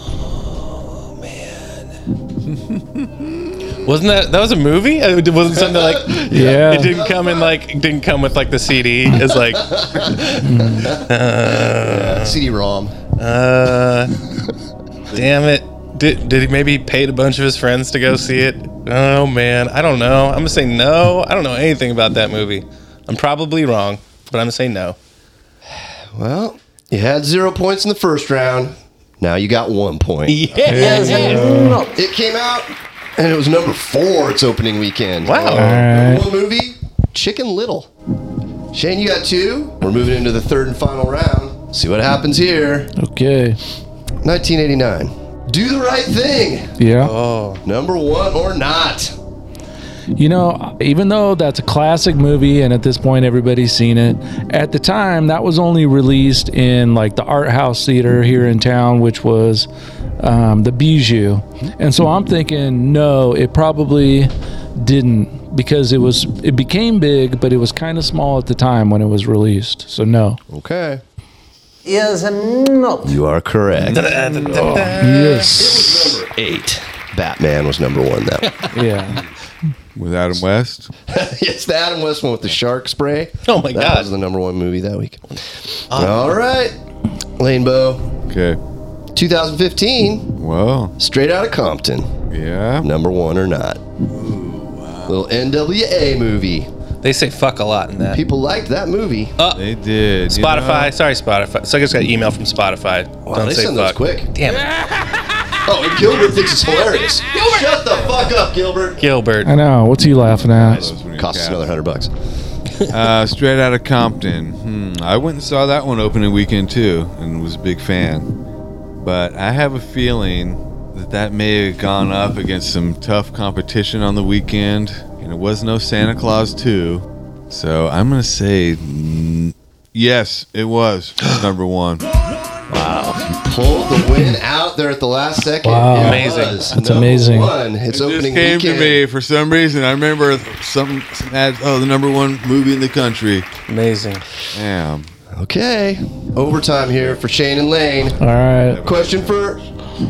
Wasn't that that was a movie? Uh, It wasn't something like [LAUGHS] Yeah. It didn't come in like didn't come with like the CD. It's like [LAUGHS] uh, CD-ROM. Uh, damn it! Did did he maybe paid a bunch of his friends to go see it? Oh man, I don't know. I'm gonna say no. I don't know anything about that movie. I'm probably wrong, but I'm gonna say no. Well, you had zero points in the first round. Now you got one point. [LAUGHS] Yes. It came out, and it was number four its opening weekend. Wow. Alright. One movie, Chicken Little. Shane, you got two. We're moving into the third and final round. See what happens here. Okay. 1989. Do the right thing. Yeah. Oh, Number one or not. You know, even though that's a classic movie and at this point everybody's seen it, at the time that was only released in like the art house theater here in town, which was um, the Bijou. And so I'm thinking, no, it probably didn't because it was it became big, but it was kind of small at the time when it was released. So no. Okay. Is not. You are correct. Yes. Number eight. Batman was number one though. Yeah. With Adam West. [LAUGHS] yes, the Adam West one with the shark spray. Oh my that God. That was the number one movie that week. Uh-huh. All right, Lanebo, Okay. 2015, Well, straight out of Compton. yeah. Number one or not? Ooh, wow. Little NWA movie. They say fuck a lot in that. People liked that movie. Uh, They did. Spotify. know. Sorry, Spotify. So I just got an email from Spotify. Wow, Don't they say send fuck. those quick. Damn it, [LAUGHS] Oh, and Gilbert thinks it's hilarious. Shut the fuck up, Gilbert. Gilbert. I know. What's he laughing at? Those when you're Cost us another hundred bucks. [LAUGHS] Uh, straight out of Compton. Hmm. I went and saw that one opening weekend too, and was a big fan. But I have a feeling that that may have gone up against some tough competition on the weekend, and it was no Santa Claus 2. So I'm gonna say mm, yes, it was [GASPS] number one. Wow. Pulled the win out there at the last second. Wow. It Amazing. was That's number amazing. One. It's opening weekend. It just came weekend. to me for some reason. I remember some, some ads. Oh, the number one movie in the country. Amazing. Damn. Okay, overtime here for Shane and Lane. All right. Question for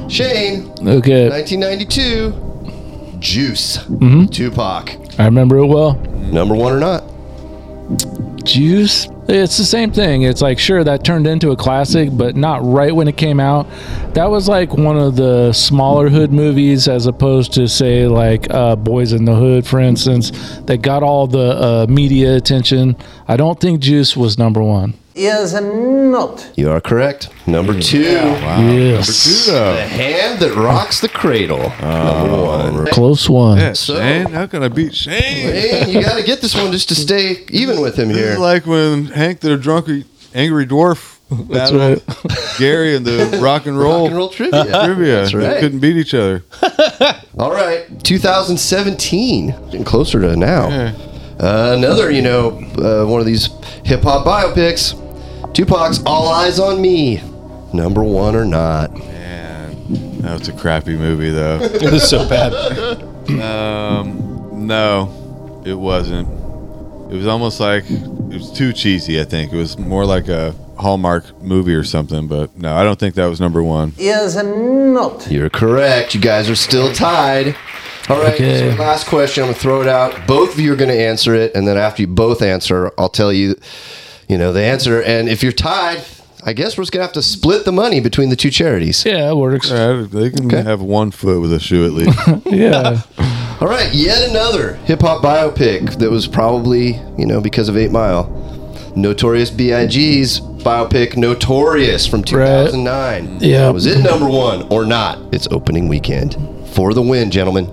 Shane. Okay. 1992. Juice. Mhm. Tupac. I remember it well. Number one or not? Juice. It's the same thing. It's like sure that turned into a classic, but not right when it came out. That was like one of the smaller hood movies, as opposed to say like uh, Boys in the Hood, for instance, that got all the uh, media attention. I don't think Juice was number one. Is not. You are correct. Number two. Yes. Number two, The hand that rocks the cradle. Number one. Close one. Yeah, So- Shane. How can I beat Shane? Shane, you got to get this one just to stay even with him This here. is like when Hank the drunk angry dwarf That's battled [LAUGHS] Gary in the rock and roll, Rock and roll trivia. [LAUGHS] trivia. That's right. They couldn't beat each other. [LAUGHS] All right, 2017, getting closer to now. Yeah. Uh, another, you know, uh, one of these hip hop biopics. Tupac's All Eyez on Me. Number one or not? Man, that was a crappy movie though. [LAUGHS] It was so bad. um, no, it wasn't. It was almost like it was too cheesy. I think it was more like a Hallmark movie or something. But no, I don't think that was number one. Is not. You're correct. You guys are still tied. All right, Okay. so last question. I'm going to throw it out. Both of you are going to answer it. And then after you both answer, I'll tell you, you know, the answer. And if you're tied, I guess we're just gonna have to split the money between the two charities. Yeah, it works. Yeah, they can have one foot with a shoe at least. [LAUGHS] yeah. [LAUGHS] All right, yet another hip hop biopic that was probably, you know, because of 8 Mile. Notorious B.I.G.'s biopic Notorious from 2009. Yeah. Was it number one or not? It's opening weekend. For the win, gentlemen.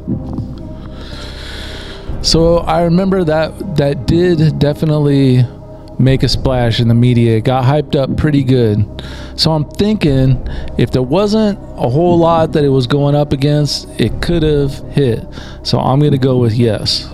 So I remember that that did definitely make a splash in the media. It got hyped up pretty good. So I'm thinking if there wasn't a whole lot that it was going up against, it could have hit. So I'm going to go with yes.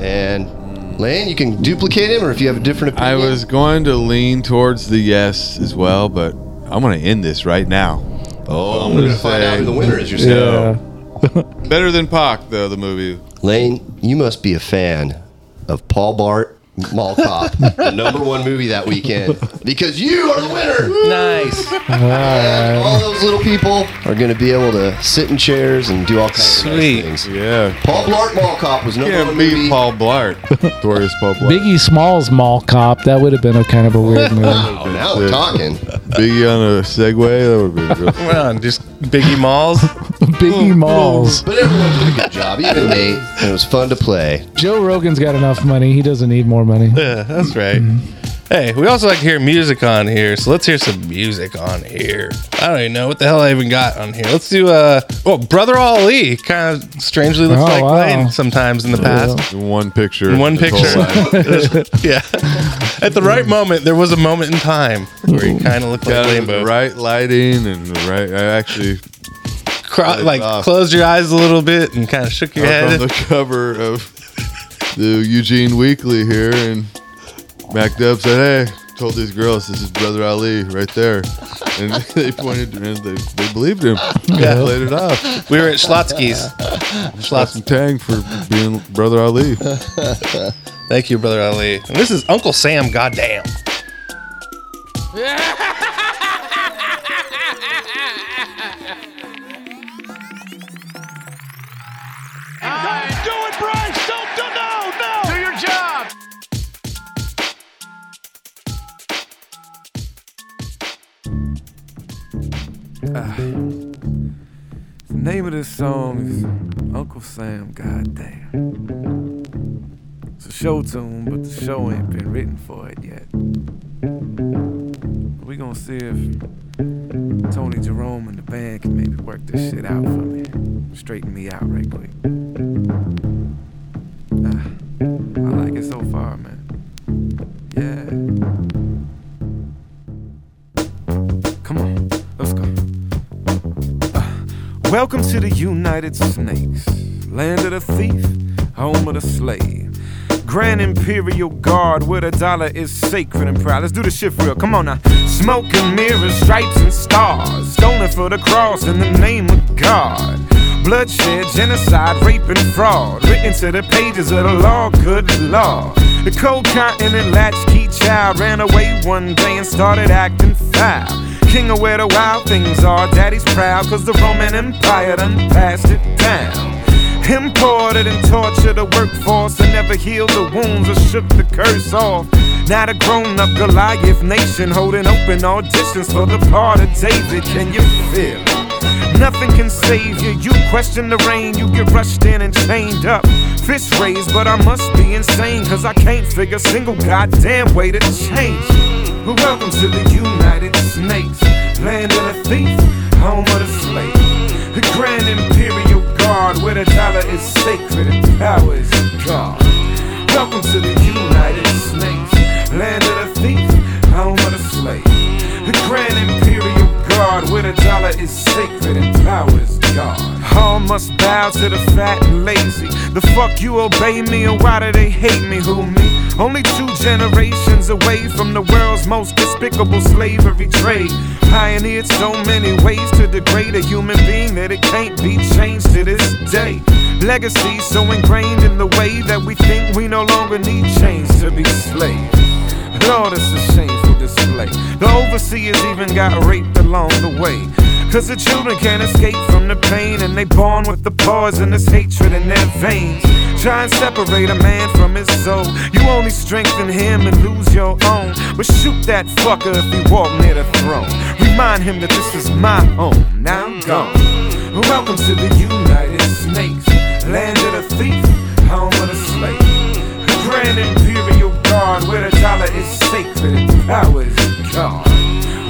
And Lane, you can duplicate him, or if you have a different opinion. I was going to lean towards the yes as well, but I'm going to end this right now. Oh, I'm we're gonna find out who the winner is, you're saying? Better than Pac, though, the movie. Lane, you must be a fan of Paul Blart Mall Cop, the number one movie that weekend, because you are the winner. Nice. And all those little people are going to be able to sit in chairs and do all kinds of nice things. Yeah. Paul Blart Mall Cop was number Can't one beat movie. Paul Blart. Notorious Paul Blart. Biggie Smalls Mall Cop, that would have been a kind of a weird movie. Oh, now we're talking. Biggie on a Segway. That would be real. Come on, just Biggie Malls. [LAUGHS] Biggie Malls. But everyone did a good job, even Nate, and it was fun to play. Joe Rogan's got enough money. He doesn't need more money. Yeah, that's right. Hey, we also like to hear music on here, so let's hear some music on here. I don't even know what the hell I even got on here. Let's do uh well, Brother Ali kind of strangely looks Oh, like wow. Lane sometimes in the past. In one picture. In one this whole picture. line. [LAUGHS] yeah. At the right moment, there was a moment in time where he kind of looked like Got the right lighting and the right. I actually Cro- Right like off. closed your eyes a little bit and kind of shook your up head. on the cover of the Eugene Weekly here, and Mac Dub said, "Hey." Told these girls this is Brother Ali right there, and [LAUGHS] they pointed and they, they believed him. Yeah. Yeah, played it off. we were at Schlotzsky's. Got some tang for being Brother Ali. [LAUGHS] Thank you, Brother Ali. And this is Uncle Sam, goddamn. Do The name of this song is Uncle Sam, goddamn. It's a show tune, but the show ain't been written for it yet. We gonna see if Tony Jerome and the band can maybe work this shit out for me. Straighten me out right quick. Ah, I like it so far, man. Welcome to the United Snakes, land of the thief, home of the slave. Grand Imperial Guard, where the dollar is sacred and proud. Let's do the shit real. Come on now. Smoke and mirrors, stripes and stars. Stolen for the cross in the name of God. Bloodshed, genocide, rape, and fraud. Written to the pages of the law, good law. The cold continent latchkey child ran away one day and started acting foul. King of where the wild things are, daddy's proud, cause the Roman Empire done passed it down. Imported and tortured the workforce and never healed the wounds or shook the curse off. Now the grown up Goliath nation holding open auditions for the part of David. Can you feel? Nothing can save you. You question the rain, you get rushed in and chained up. Fist raised, but I must be insane, cause I can't figure a single goddamn way to change. But welcome to the United Snakes, land of the thief, home of the slave. The Grand Imperial Guard, where the dollar is sacred and power is God. Welcome to the United Snakes, land of the thief, home of the slave. The Grand Imperial Where the dollar is sacred and power is God. All must bow to the fat and lazy. The fuck you obey me, and why do they hate me? Who me? Only two generations away from the world's most despicable slavery trade. Pioneered so many ways to degrade a human being that it can't be changed to this day. Legacy so ingrained in the way that we think we no longer need chains to be slaves. Lord, it's a shameful display. The overseers even got raped along the way. Cause the children can't escape from the pain, and they born with the poisonous hatred in their veins. Try and separate a man from his soul. You only strengthen him and lose your own. But shoot that fucker if he walk near the throne. Remind him that this is my home. Now I'm gone. Welcome to the United Snakes, land of the thief, home of the slave. Grand Where the dollar is sacred and power is God.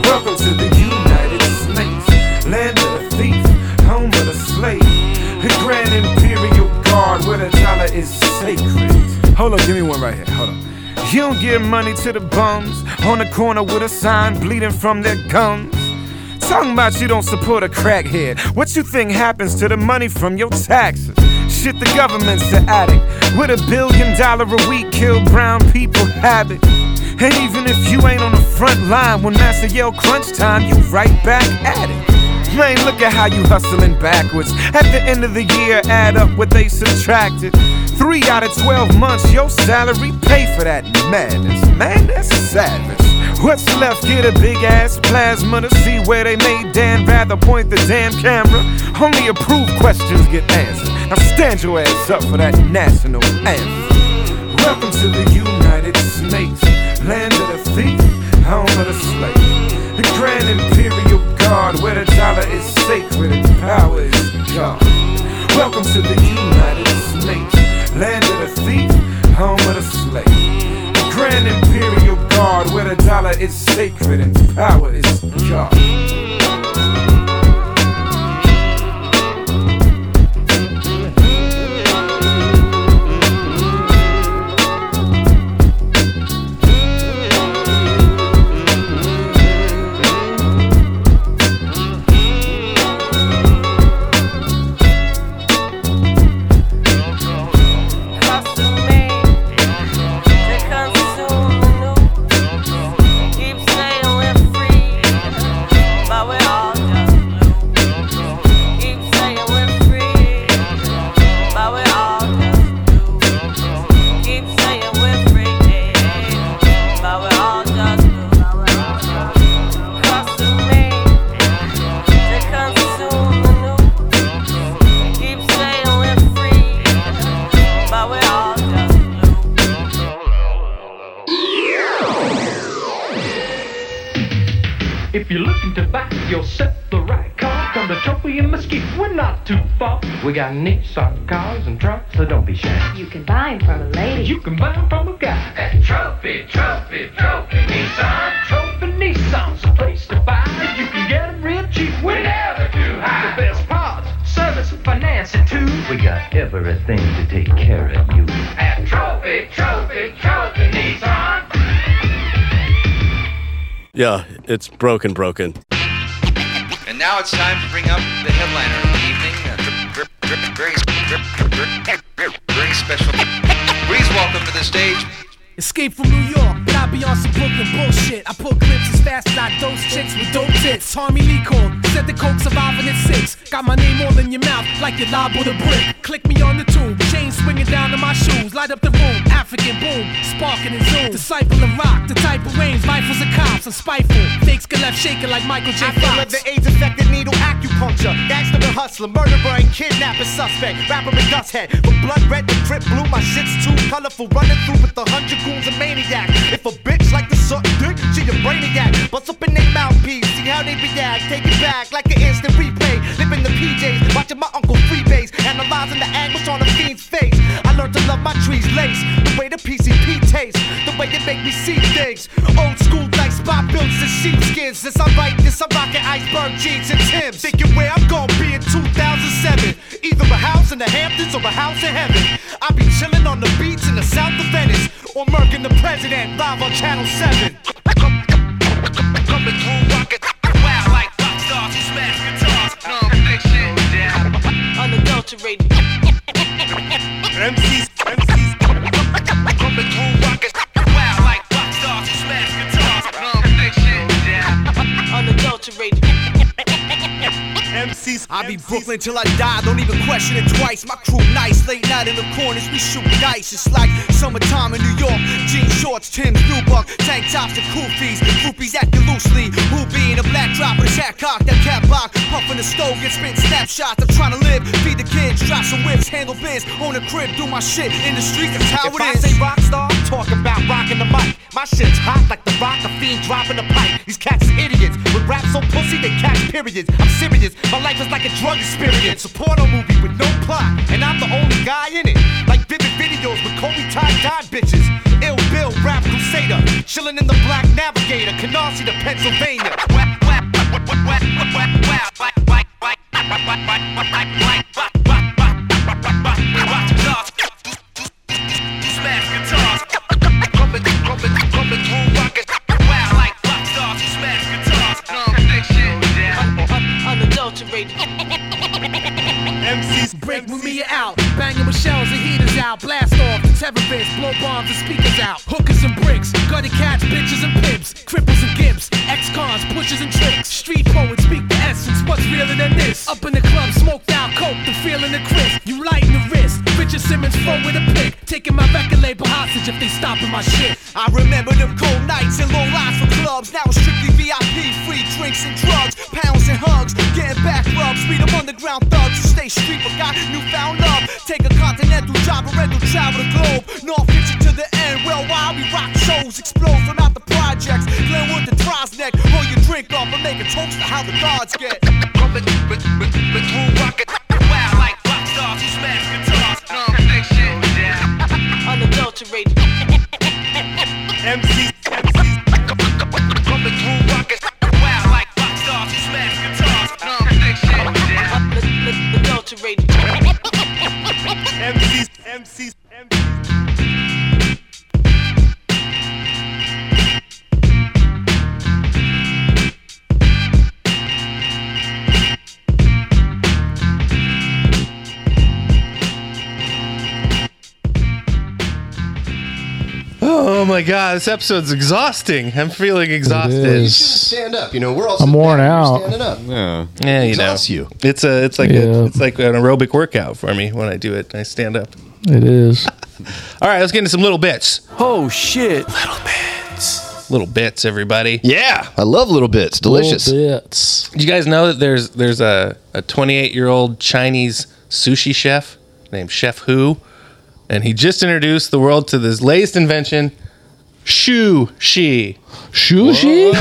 Welcome to the United States, land of the thief, home of the slave. The Grand Imperial Guard, where the dollar is sacred. Hold on, give me one right here. Hold on. You don't give money to the bums on the corner with a sign bleeding from their gums. Talking about you don't support a crackhead. What you think happens to the money from your taxes? Shit, the government's the addict. With a billion dollar a week, kill brown people habit. And even if you ain't on the front line, when Master yell crunch time, you right back at it. Man, look at how you hustling backwards. At the end of the year, add up what they subtracted. Three out of 12 months, your salary pay for that madness. Man, that's savage. What's left? Get a big ass plasma to see where they made Dan Rather point the damn camera. Only approved questions get answered. Now stand your ass up for that national anthem. Welcome to the United Snakes, land of the thief, home of the slave. The Grand Imperial Guard, where the dollar is sacred and power is God. Welcome to the United Snakes, land of the thief, home of the slave. Grand Imperial Guard, where the dollar is sacred and power is God. It's broken, broken. And now it's time to bring up the headliner of the evening. Uh, very special. Please welcome to the stage. Escape from New York, but I be on some Brooklyn bullshit. I pull clips as fast as I dose chicks with dope tits. Tommy Lee called, said the coke surviving at six. Got my name all in your mouth like you liable with a brick. Click me on the tube, chain swinging down to my shoes. Light up the room, African boom, sparking and zoom. Disciple of rock, the type of range, rifles of cops. I'm spiteful, fakes get left shaking like Michael J. I feel Fox. the AIDS affected needle acupuncture. Gangster and hustler, murderer and kidnapper suspect. Rapper and dust head. From blood red to drip blue, my shit's too colorful. Running through with a hundred and maniac. If a bitch like to suck dick, she a brainiac. Bust up in they mouthpiece, see how they react. Take it back like an instant replay. Live in the PJs, watching my uncle freebase. Analyzing the anguish on a fiend's face. I learned to love my trees lace. The way the PCP tastes. The way they make me see things. Old school like spot builds and sheepskins. Since I write this, I'm rocking iceberg jeans and Timbs. Thinking where I'm gonna be in 2007. Either a house in the Hamptons or a house in heaven. I be chilling on the beach in the south of Venice. The president live on Channel 7. I be Brooklyn till I die, don't even question it twice. My crew nice, late night in the corners, we shoot dice. It's like summertime in New York. Jean shorts, Tim's, Nubuck, tank tops and koofies. Groupies acting loosely. Be in a black drop with a hat cocked, that cap block, puffing the stove, get spit snapshots. I'm trying to live, feed the kids, drop some whips, handle biz, own a crib, do my shit in the street. That's how if it I is. say rock star, talk about rocking the mic. My shit's hot like the rock, a fiend dropping the pipe. These cats is idiots. With rap so pussy, they catch periods. I'm serious. My life is like a drug experience. A porno movie with no plot, and I'm the only guy in it. Like vivid videos with Kobe tie dye bitches. Ill Bill, rap crusader, chilling in the black navigator, Canarsie to Pennsylvania. [LAUGHS] MCs break with me out, banging with shells and heaters out, blast off terrorists, blow bombs and speakers out, hookers and bricks, gutty cats, bitches and pimps, cripples and gimps, ex-cons, pushers and tricks, street poets speak the essence, what's realer than this? Up in the club, smoked out coke, the feeling the crisp, you lighten the wrist, Richard Simmons flow with a pick, taking my record label hostage if they stopping my shit. I remember them cold nights and long lines for clubs. Now it's strictly VIP, free drinks and drugs, pounds and hugs, getting back rubs. Beat them underground thugs who stay street but got newfound love. Take a continental job and rental travel the globe. North Kitchen to the end, well while we rock shows, explode from out the projects. Glenwood to Trosneck, roll your drink up and make a toast to how the gods get. Rubbing, but, but, but through rocket, wow, like rock stars who smash guitars. [LAUGHS] No, shit. Unadulterated. MCs, MCs, through rockets, wow, like rock stars who smash guitars. No, shit. Unadulterated. MCs, MCs, my god, this episode's exhausting. I'm feeling exhausted. is. Stand up. You know, we're all I'm sitting worn down, out. You're standing up. Yeah. Yeah, you know, Exhausts you. it's a, it's like Yeah. a, it's like an aerobic workout for me when I do it. I stand up. It is. All right, let's get into some little bits. Oh shit. Little bits, Little bits, everybody. Yeah, I love little bits. Delicious. Little bits. Do you guys know that there's there's a a 28 year old Chinese sushi chef named Chef Hu, and he just introduced the world to this latest invention, Shu Shi. Sushi?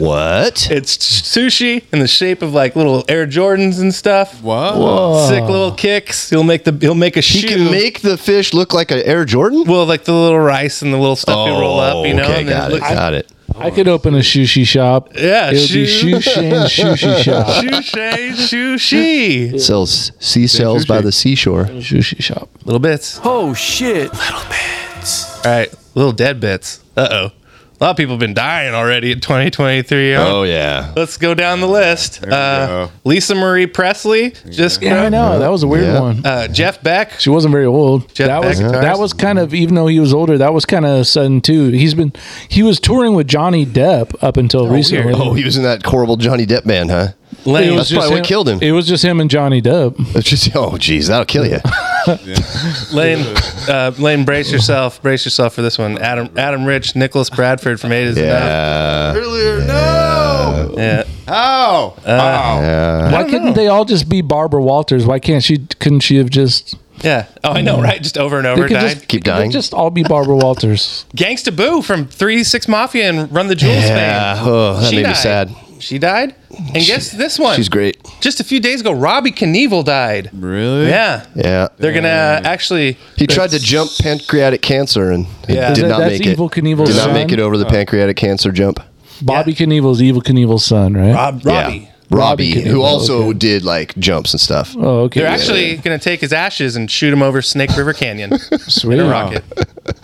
What? It's sushi in the shape of like little Air Jordans and stuff. What? Whoa. Sick little kicks. He'll make the he'll make a He shoe. can make the fish look like an Air Jordan. well like the little rice and the little stuff you roll up. You oh, know. Oh, okay, and then got it. look- Got it. I could open a sushi shop. Yeah, It would be shoe- Shushan Sushi [LAUGHS] Shop. Sushi, sushi. [LAUGHS] Sells seashells by the seashore. Sushi Shop. Little bits. Oh shit. Little bits. All right, little dead bits. Uh oh. A lot of people have been dying already in 2023. huh? Oh yeah. Let's go down the list. we Uh, go. Lisa Marie Presley, just Yeah, I know. That was a weird Yeah. one. Uh, Jeff Beck. She wasn't very old. Jeff that was Beck, that was kind of even though he was older, that was kind of sudden too. He's been he was touring with Johnny Depp up until recently. Oh, he was in that horrible Johnny Depp band, huh? It Lane, That's probably what killed him. It was just him and Johnny Depp. [LAUGHS] It's just oh, geez, that'll kill you. [LAUGHS] Lane, uh, Lane, brace yourself. Brace yourself for this one. Adam, Adam Rich, Nicholas Bradford from Eight is Enough. Yeah. Earlier, no. Yeah. How? How? Yeah. Why couldn't they all just be Barbara Walters? Why can't she? Couldn't she have just? Yeah. Oh, I know, right? Just over and They over could just Keep they could dying. Just all be Barbara Walters. [LAUGHS] Gangsta Boo from 3 6 Mafia and Run the Jewels Yeah. fame. Oh, that She made me sad. She died? And guess this one. She's great. Just a few days ago, Robbie Knievel died. Really? Yeah. Yeah. They're going to actually. He tried to jump pancreatic cancer and he Yeah. did That- not that's make Evel it. Knievel's did not son? make it over the oh. pancreatic cancer jump. Bobby Knievel's Evel Knievel's son, right? Rob, Robbie. Yeah. Robbie, Robbie who Knievel, also okay. did like jumps and stuff. Oh, okay. They're actually going to take his ashes and shoot him over Snake River Canyon [LAUGHS] Sweet. in a rocket.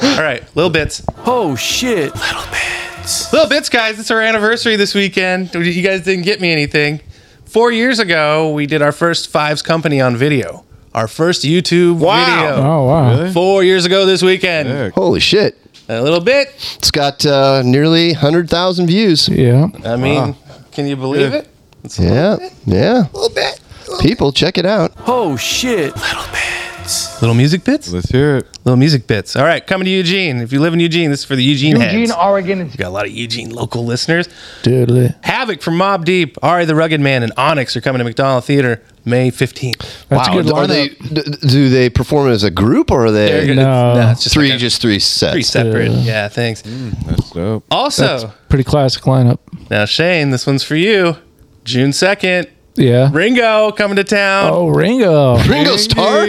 All right, little bits. Oh shit. Little bits, guys. It's our anniversary this weekend. You guys didn't get me anything. Four years ago, we did our first Fives Company on video. Our first YouTube video. Oh wow. Four years ago this weekend. Heck. Holy shit. A little bit. It's got uh, nearly 100,000 views. Yeah. I mean, can you believe Yeah. it? It's a Yeah. bit. Yeah. A little bit. People, check it out. Oh shit. Little music bits? Let's hear it. Little music bits. All right, coming to Eugene. If you live in Eugene, this is for the Eugene, Eugene, heads. Oregon. You got a lot of Eugene local listeners. Dude, Havoc from Mobb Deep, R.A. the Rugged Man, and Onyx are coming to McDonald Theater May 15th. wow. Are they? d- Do they perform as a group or are they? They're gonna- No. it's just three, like a- just three sets. Three separate. Yeah, thanks. Mm, that's dope. Also, That's pretty classic lineup. now Shane, this one's for you. June 2nd. Yeah. Ringo coming to town. Oh, Ringo. Ringo Starr.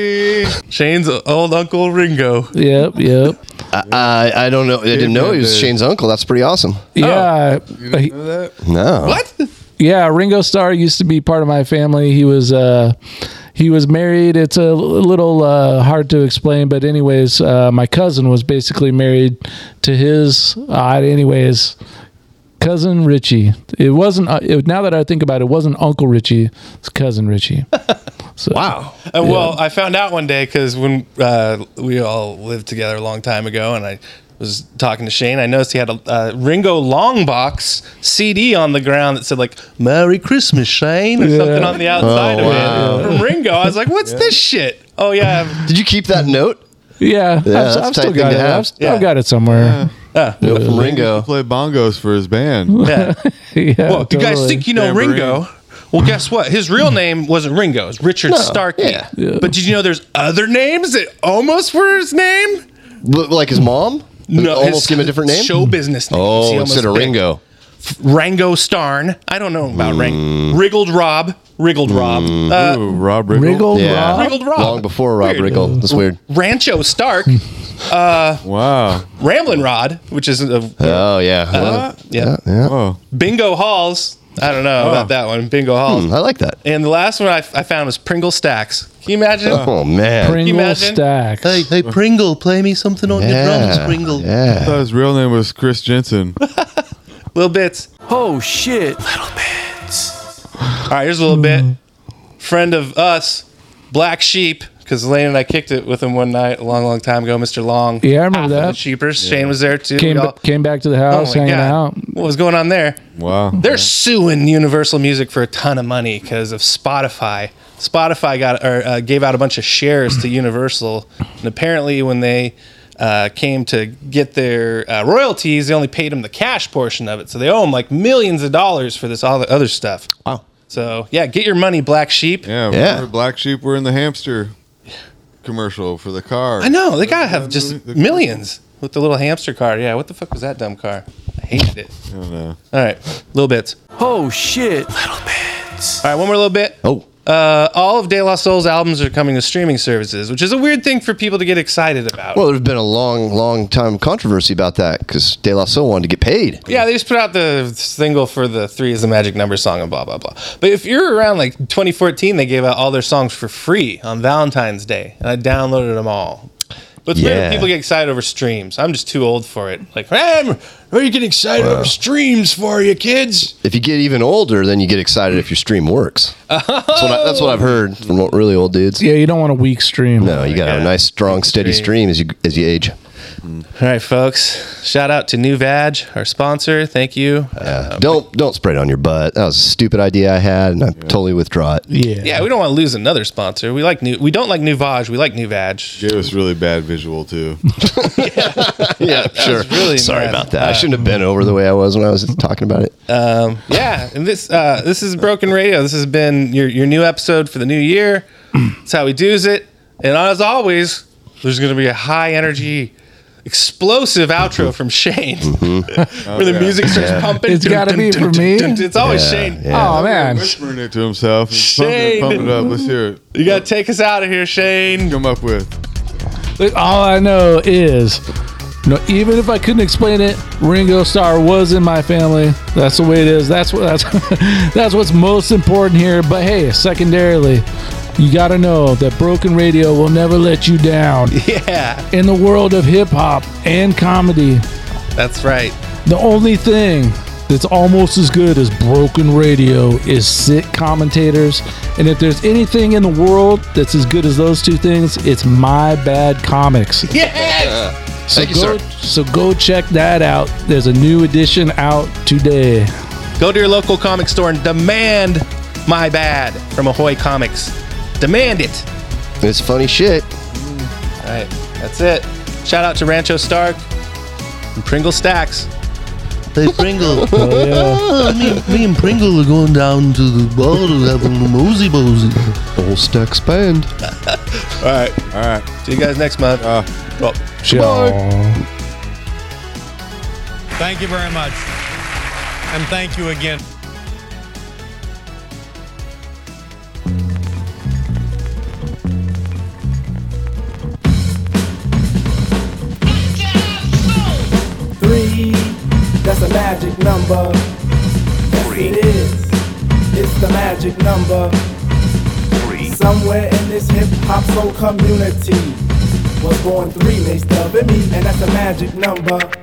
Shane's old uncle Ringo. Yep, yep. I, I don't know. I didn't know he was Shane's uncle. That's pretty awesome. Yeah. he- No. What? Yeah, Ringo Starr used to be part of my family. He was uh he was married. It's a little uh, hard to explain, but anyways, uh, my cousin was basically married to his. Uh, anyways, cousin Richie. It wasn't. Uh, it, now that I think about it, it wasn't Uncle Richie. It's cousin Richie. [LAUGHS] So, Wow. Uh, well, I found out one day because when uh, we all lived together a long time ago, and I was talking to Shane, I noticed he had a uh, Ringo Longbox CD on the ground that said like "Merry Christmas, Shane" or Yeah. something on the outside Oh, of wow. it from Ringo. I was like, "What's this shit?" Oh yeah. Did you keep that note? Yeah, Yeah, I've, I've still got it. I've, I've got it somewhere. Yeah. Note from He Ringo. used to bongos for his band. [LAUGHS] Yeah. yeah well, you guys think you know Tambourine. Ringo? Well, guess what? His real [LAUGHS] name wasn't Ringo. It's Richard No, Starkey. yeah. Yeah. But did you know there's other names that almost were his name? Like his mom? No, almost his give him a different name? Show business name. Oh, He instead almost of picked Ringo. Rango Starn. I don't know about Hmm. Rang. Wriggled Rob. Wriggled Rob. Uh, Ooh, Rob Riggle. Wriggle Yeah. Rob? Wriggled Rob. Long before Rob Weird. Riggle. That's weird. Rancho Stark. [LAUGHS] uh, Wow. Ramblin' Rod, which is a, Oh, yeah. uh, yeah. yeah. Whoa. Bingo Halls. I don't know about that one. Bingo Halls. Hmm, I like that. And the last one I, I found was Pringle Stacks. Can you imagine? Oh, man. Pringle imagine? stacks. hey, Pringle, play me something on your drums, Pringle. yeah. I thought his real name was Chris Jensen. [LAUGHS] Little bits. Oh shit. Little bits. All right, here's a little bit. Friend of us, Black Sheep, because Lane and I kicked it with him one night a long, long time ago. Mr. Long. Yeah, I remember that. The Sheepers. Shane was there too. Came We all- came back to the Oh house, my hanging God. out. What was going on there? Wow. They're suing Universal Music for a ton of money because of Spotify. Spotify got or uh, gave out a bunch of shares to Universal, and apparently when they uh, came to get their uh, royalties, they only paid them the cash portion of it. So they owe them like millions of dollars for this all the other stuff. Wow. So yeah, get your money, Black Sheep. Yeah. Yeah. Black Sheep were in the hamster commercial for the car. I know they gotta have just The- millions with the little hamster car. Yeah, what the fuck was that dumb car? I hated it. I don't know. All right, little bits. Oh shit. Little bits. All right, one more little bit. Oh. Uh, all of De La Soul's albums are coming to streaming services, which is a weird thing for people to get excited about. Well, there's been a long, long time controversy about that because De La Soul wanted to get paid. yeah, they just put out the single for the Three is the Magic Number song and blah, blah, blah. But if you're around like 2014, they gave out all their songs for free on Valentine's Day, and I downloaded them all. But it's Yeah. people get excited over streams. I'm just too old for it. Like, hey, what are you getting excited over streams for, you kids? If you get even older, then you get excited if your stream works. That's what, I, that's what I've oh. heard from really old dudes. Yeah, you don't want a weak stream. No, you got to have a nice, strong, steady stream as you as you age. All right, folks. Shout out to New Vag, our sponsor. Thank you. Uh, Don't don't spray it on your butt. That was a stupid idea I had, and I totally withdraw it. Yeah. yeah, we don't want to lose another sponsor. We like new. We don't like New Vag. We like New Vag. Gave us really bad visual too. [LAUGHS] yeah, sure. really Sorry bad. about that. I shouldn't have been over the way I was when I was talking about it. Um, yeah, and this uh, this is Broken Radio. This has been your your new episode for the new year. That's how we do's it. And as always, there's going to be a high energy, explosive outro mm-hmm. from Shane, mm-hmm. [LAUGHS] where the oh, yeah. music starts Yeah. pumping. It's gotta be for me. It's always Yeah, Shane. yeah. Oh man. Whispering it to himself. Shane. Pump it, pump it up. Let's hear it. You got to take us out of here, Shane. Come up with. All I know is, no, even if I couldn't explain it, Ringo Starr was in my family. That's the way it is. That's what that's [LAUGHS] that's what's most important here. But hey, secondarily, you got to know that Broken Radio will never let you down. [LAUGHS] Yeah, In the world of hip hop and comedy, that's right. the only thing that's almost as good as Broken Radio is sick commentators. And if there's anything in the world that's as good as those two things, it's My Bad Comics. [LAUGHS] Yes. So Thank you, go, sir. So go check that out. There's a new edition out today. Go to your local comic store and demand my bad from Ahoy Comics. Demand it. It's funny shit. All right, that's it. Shout out to Rancho Stark and Pringle Stacks. Hey Pringle, [LAUGHS] Oh, me, me and Pringle are going down to the bar to have a little mosey mosey. Whole stack spanned. [LAUGHS] All right, all right. See you guys next month. Uh, well, Thank you very much. And thank you again. Magic number. Yes, it is. It's the magic number. Somewhere in this hip hop soul community was born three mixed up in me, and that's a magic number.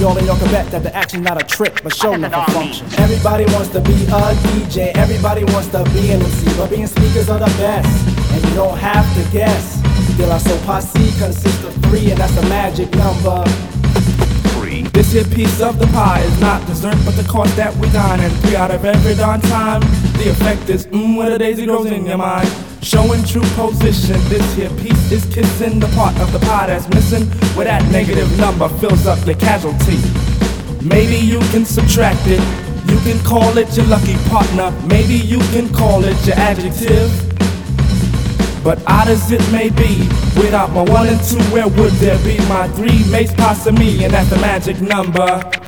y'all, and y'all can bet that the action's not a trick, but show enough a function. Everybody wants to be a DJ, everybody wants to be an MC, but being speakers are the best, and you don't have to guess. De La Soul Posse consists of three, and that's the magic number. This here piece of the pie is not dessert, but the cost that we dine. And three out of every darn time, the effect is mmm, where the daisy grows in your mind. Showing true position, this here piece is kissing the part of the pie that's missing, where that negative number fills up your casualty. Maybe you can subtract it. You can call it your lucky partner. Maybe you can call it your adjective. But odd as it may be, without my one and two, where would there be my three mates passing me? And that's the magic number.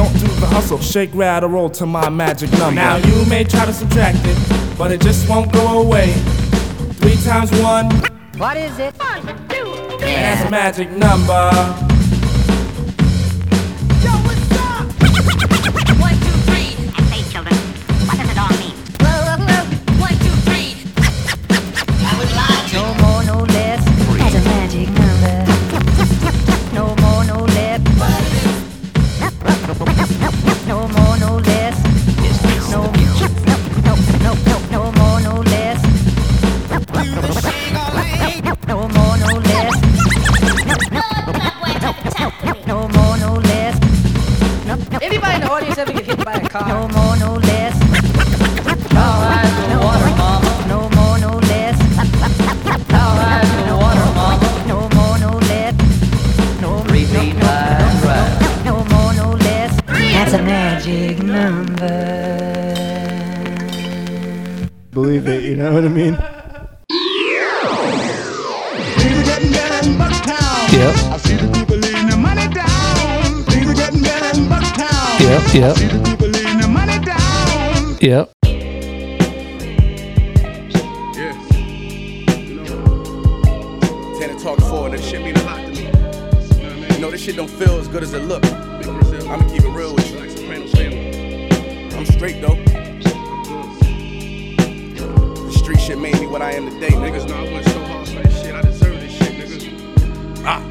do the hustle. Shake, rattle, roll to my magic number. Now you may try to subtract it, but it just won't go away. Three times one, What is it? One, two, and that's a magic number. Yep. Tana talk forward, that shit mean a lot to me. You know, this shit don't feel as good as it look. I'ma keep it real with you. I'm straight though. The street shit made me what I am today, niggas. know I went so hard for this shit. I deserve this shit, niggas. Ah.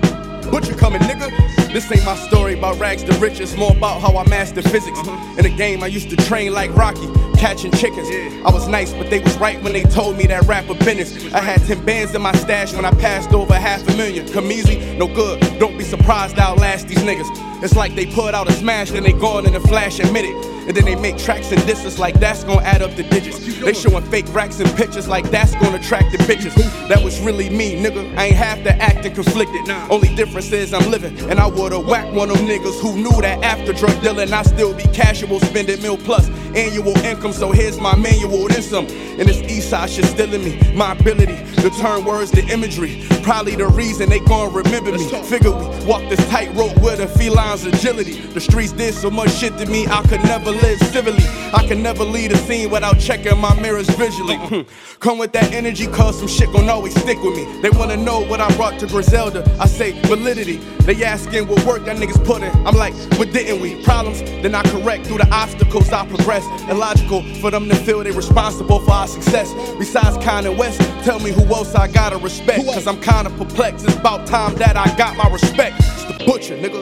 Butcher coming, nigga. This ain't my story about rags to riches, more about how I mastered physics. Mm-hmm. In a game, I used to train like Rocky, catching chickens. I was nice, but they was right when they told me that rapper business. I had 10 bands in my stash when I passed over half a million. Come easy, no good. Don't be surprised I outlast these niggas. It's like they put out a smash, then they gone in a flash, admit it. And then they make tracks and disses like that's gonna add up the digits. They showing fake racks and pictures like that's gonna attract the bitches. That was really me, nigga. I ain't have to act and conflicted. Only difference is I'm living. And I would've whacked one of them niggas who knew that after drug dealing, I still be casual, spending mil plus. annual income, so here's my manual. Then some. And this east side shit still in me. My ability to turn words to imagery. Probably the reason they gon' remember me. Figure we walk this tightrope with a feline's agility. The streets did so much shit to me, I could never live civilly. I can never lead a scene without checking my mirrors visually. Hmm. Come with that energy, cause some shit gon' always stick with me. They wanna know what I brought to Griselda. I say validity. They asking what work that niggas put in. I'm like, what didn't we? Problems, then I correct through the obstacles I progress. Illogical for them to feel they responsible for our success. Besides Kanye West, tell me who else I gotta respect. Cause I'm kinda perplexed. It's about time that I got my respect. It's the butcher, nigga.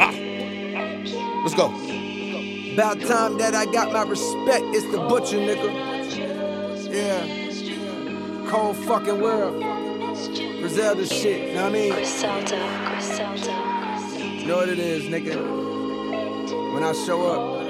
Ah. Let's go. About time that I got my respect. It's the butcher, nigga. Yeah. Cold fucking world. Griselda shit, know what I mean? Griselda, Griselda. You know what it is, nigga. When I show up,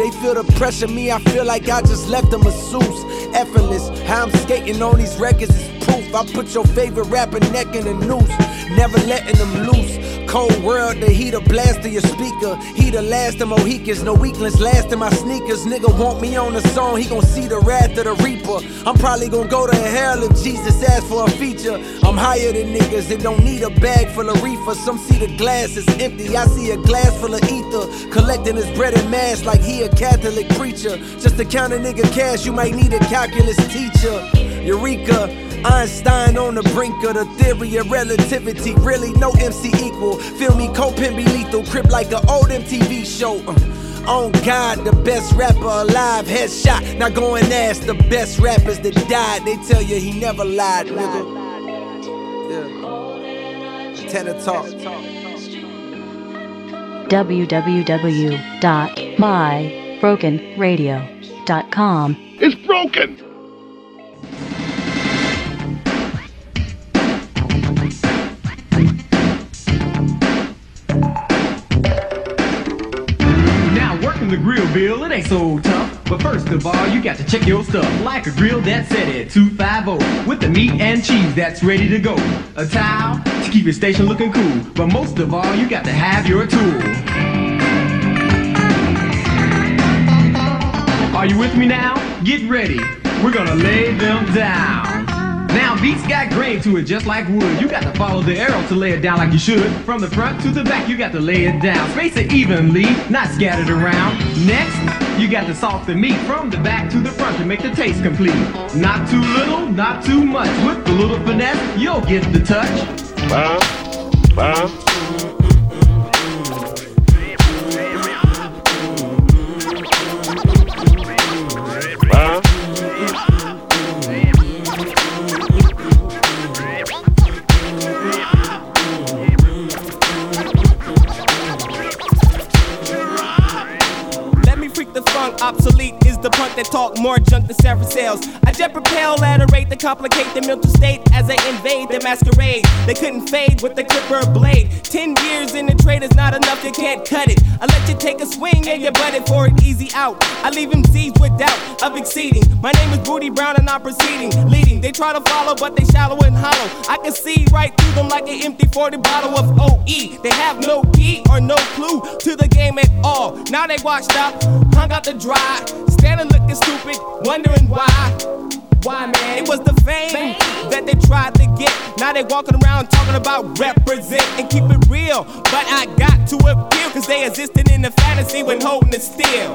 They feel the pressure, me, I feel like I just left a masseuse. Effortless, how I'm skating on these records is proof. I put your favorite rapper neck in a noose, never letting them loose. Cold world, the heater blast to your speaker. He the last of Mohicans, no weaklings last in my sneakers. Nigga want me on the song, he gon' see the wrath of the reaper. I'm probably gon' go to hell if Jesus asks for a feature. I'm higher than niggas that don't need a bag full of reefer. Some see the glass is empty, I see a glass full of ether. Collecting his bread and mass like he a Catholic preacher. Just to count a nigga cash, you might need a calculus teacher. Eureka. Einstein on the brink of the theory of relativity. Really, no MC equal. Feel me, Copin be lethal. Crip like an old MTV show. Uh, on God, the best rapper alive. Headshot. Now go and ask the best rappers that died. They tell you he never lied, nigga. Yeah. Tana talk. www.mybrokenradio.com. It's broken. The grill, Bill, it ain't so tough. But first of all, you got to check your stuff. Like a grill that's set at 250 with the meat and cheese that's ready to go. A towel to keep your station looking cool. But most of all, you got to have your tool. Are you with me now? Get ready. We're gonna lay them down. Now beats got grain to it just like wood. You got to follow the arrow to lay it down like you should. From the front to the back, you got to lay it down. Space it evenly, not scattered around. Next, you got to salt the meat from the back to the front to make the taste complete. Not too little, not too much. With a little finesse, you'll get the touch. Uh, uh. That talk more junk than Sarah sales. I jet propel at a rate that complicate the mental state as I invade the masquerade. They couldn't fade with the clipper blade. Ten years in the trade is not enough, you can't cut it. I let you take a swing and you butt it for an easy out. I leave them seized with doubt of exceeding. My name is Bootie Brown and I'm proceeding, leading. They try to follow, but they shallow and hollow. I can see right through them like an empty 40 bottle of OE. They have no key or no clue to the game at all. Now they washed up, hung out to dry, standing looking stupid, wondering why. Why, man? It was the fame that they tried to get. Now they walking around talking about represent and keep it real. But I got to appeal, cause they existed in the fantasy when holding it still.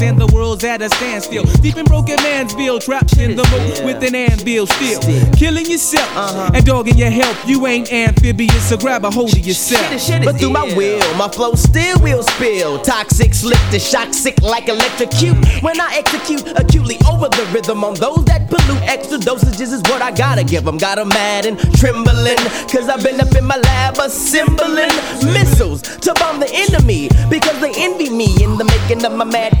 And the world's at a standstill. Deep in broken man's bill, trapped in the moat with an anvil still. Killing yourself and dogging your health. You ain't amphibious, so grab a hold of yourself. But through my will, my flow still will spill. Toxic, slick to shock, sick like electrocute. When I execute acutely over the rhythm on those that pollute, extra dosages is what I gotta give them. Got 'em mad and trembling, cause I've been up in my lab assembling missiles to bomb the enemy because they envy me in the making of my mad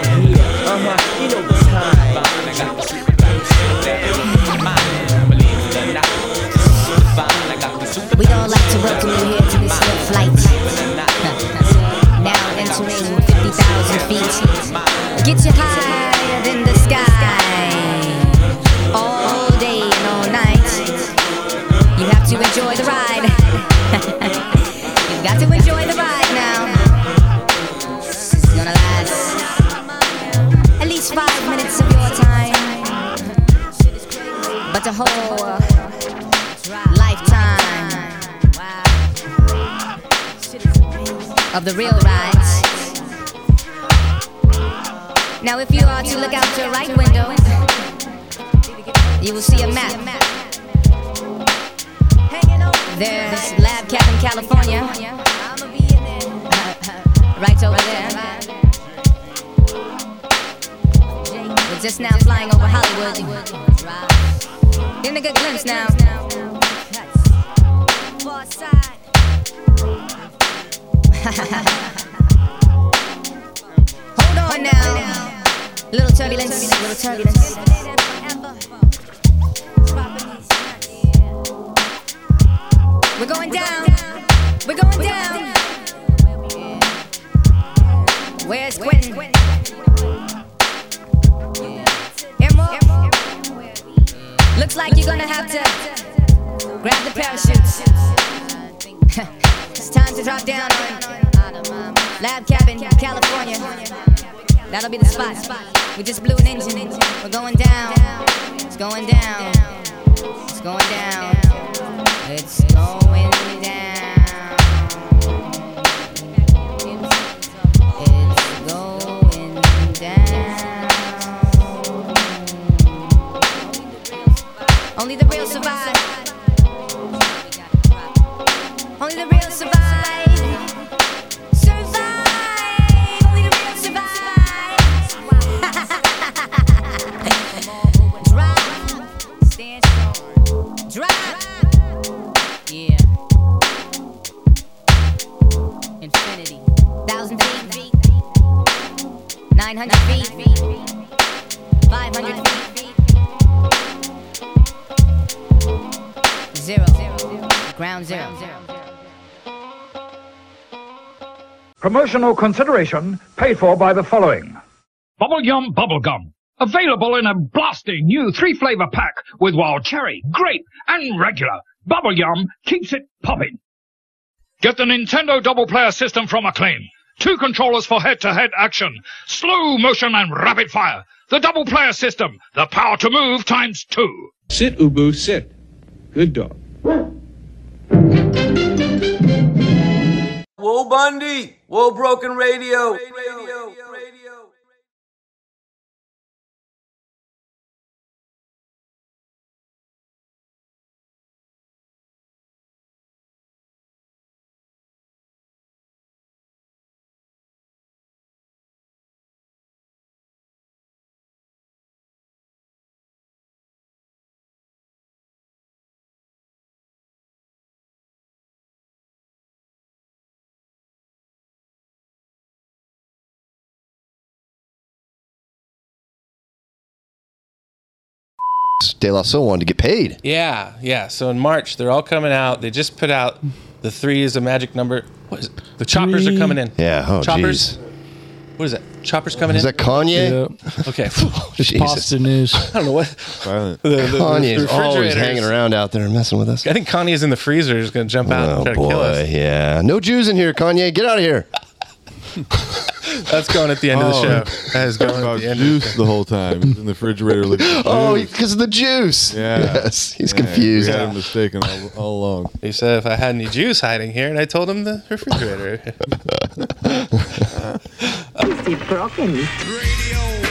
You here to this little flight. now entering 50,000 feet. Get you higher than the sky. All day and all night. You have to enjoy the ride. [LAUGHS] You've got to enjoy the ride now. This is gonna last at least five minutes of your time. But the whole of the real rides. Now, if you are to look out your right window, you will see a map. There's Lab Cap in California, uh, right over there. We're just now flying over Hollywood. Getting a good glimpse now. Hold on now. Little turbulence, little turbulence. We're going down. We're going down. Where's Quentin? Emerald? Looks like you're gonna have to grab the parachutes. [LAUGHS] time to drop down on Lab Cabin, California. That'll be the spot. We just blew an engine. We're going down. It's going down. It's going down. It's going down. It's going down. Only the real survive. Promotional consideration paid for by the following. Bubble Yum Bubblegum. Available in a blasting new three flavor pack with wild cherry, grape, and regular. Bubble Yum keeps it popping. Get the Nintendo double player system from Acclaim. Two controllers for head-to-head action, slow motion and rapid fire. The double player system, the power to move times two. Sit, Ubu, sit. Good dog. Whoa, Bundy! Whoa, Broken Radio! De La Soul wanted to get paid. Yeah, yeah. So in March, they're all coming out. They just put out the three is a magic number. What is it? The choppers Three. are coming in. Yeah, oh, choppers. jeez. What is that? Choppers coming Is in. Is that Kanye? Yep. Okay. [LAUGHS] Oh, just Jesus. pasta news. I don't know what. Violent. The, the, Kanye's the always hanging around out there and messing with us. I think Kanye is in the freezer. Is going to jump out Oh and try to kill boy, us. yeah. No Jews in here, Kanye. Get out of here. [LAUGHS] That's going at the end of the Oh. show. That is going About at the end. Of the juice the whole time. He's in the refrigerator looking at [LAUGHS] Oh, juice. because of the juice. Yeah. Yes, he's Yeah, confused. We had him mistaken all, all along. He said if I had any juice hiding here, and I told him the refrigerator. Is it broken? Radio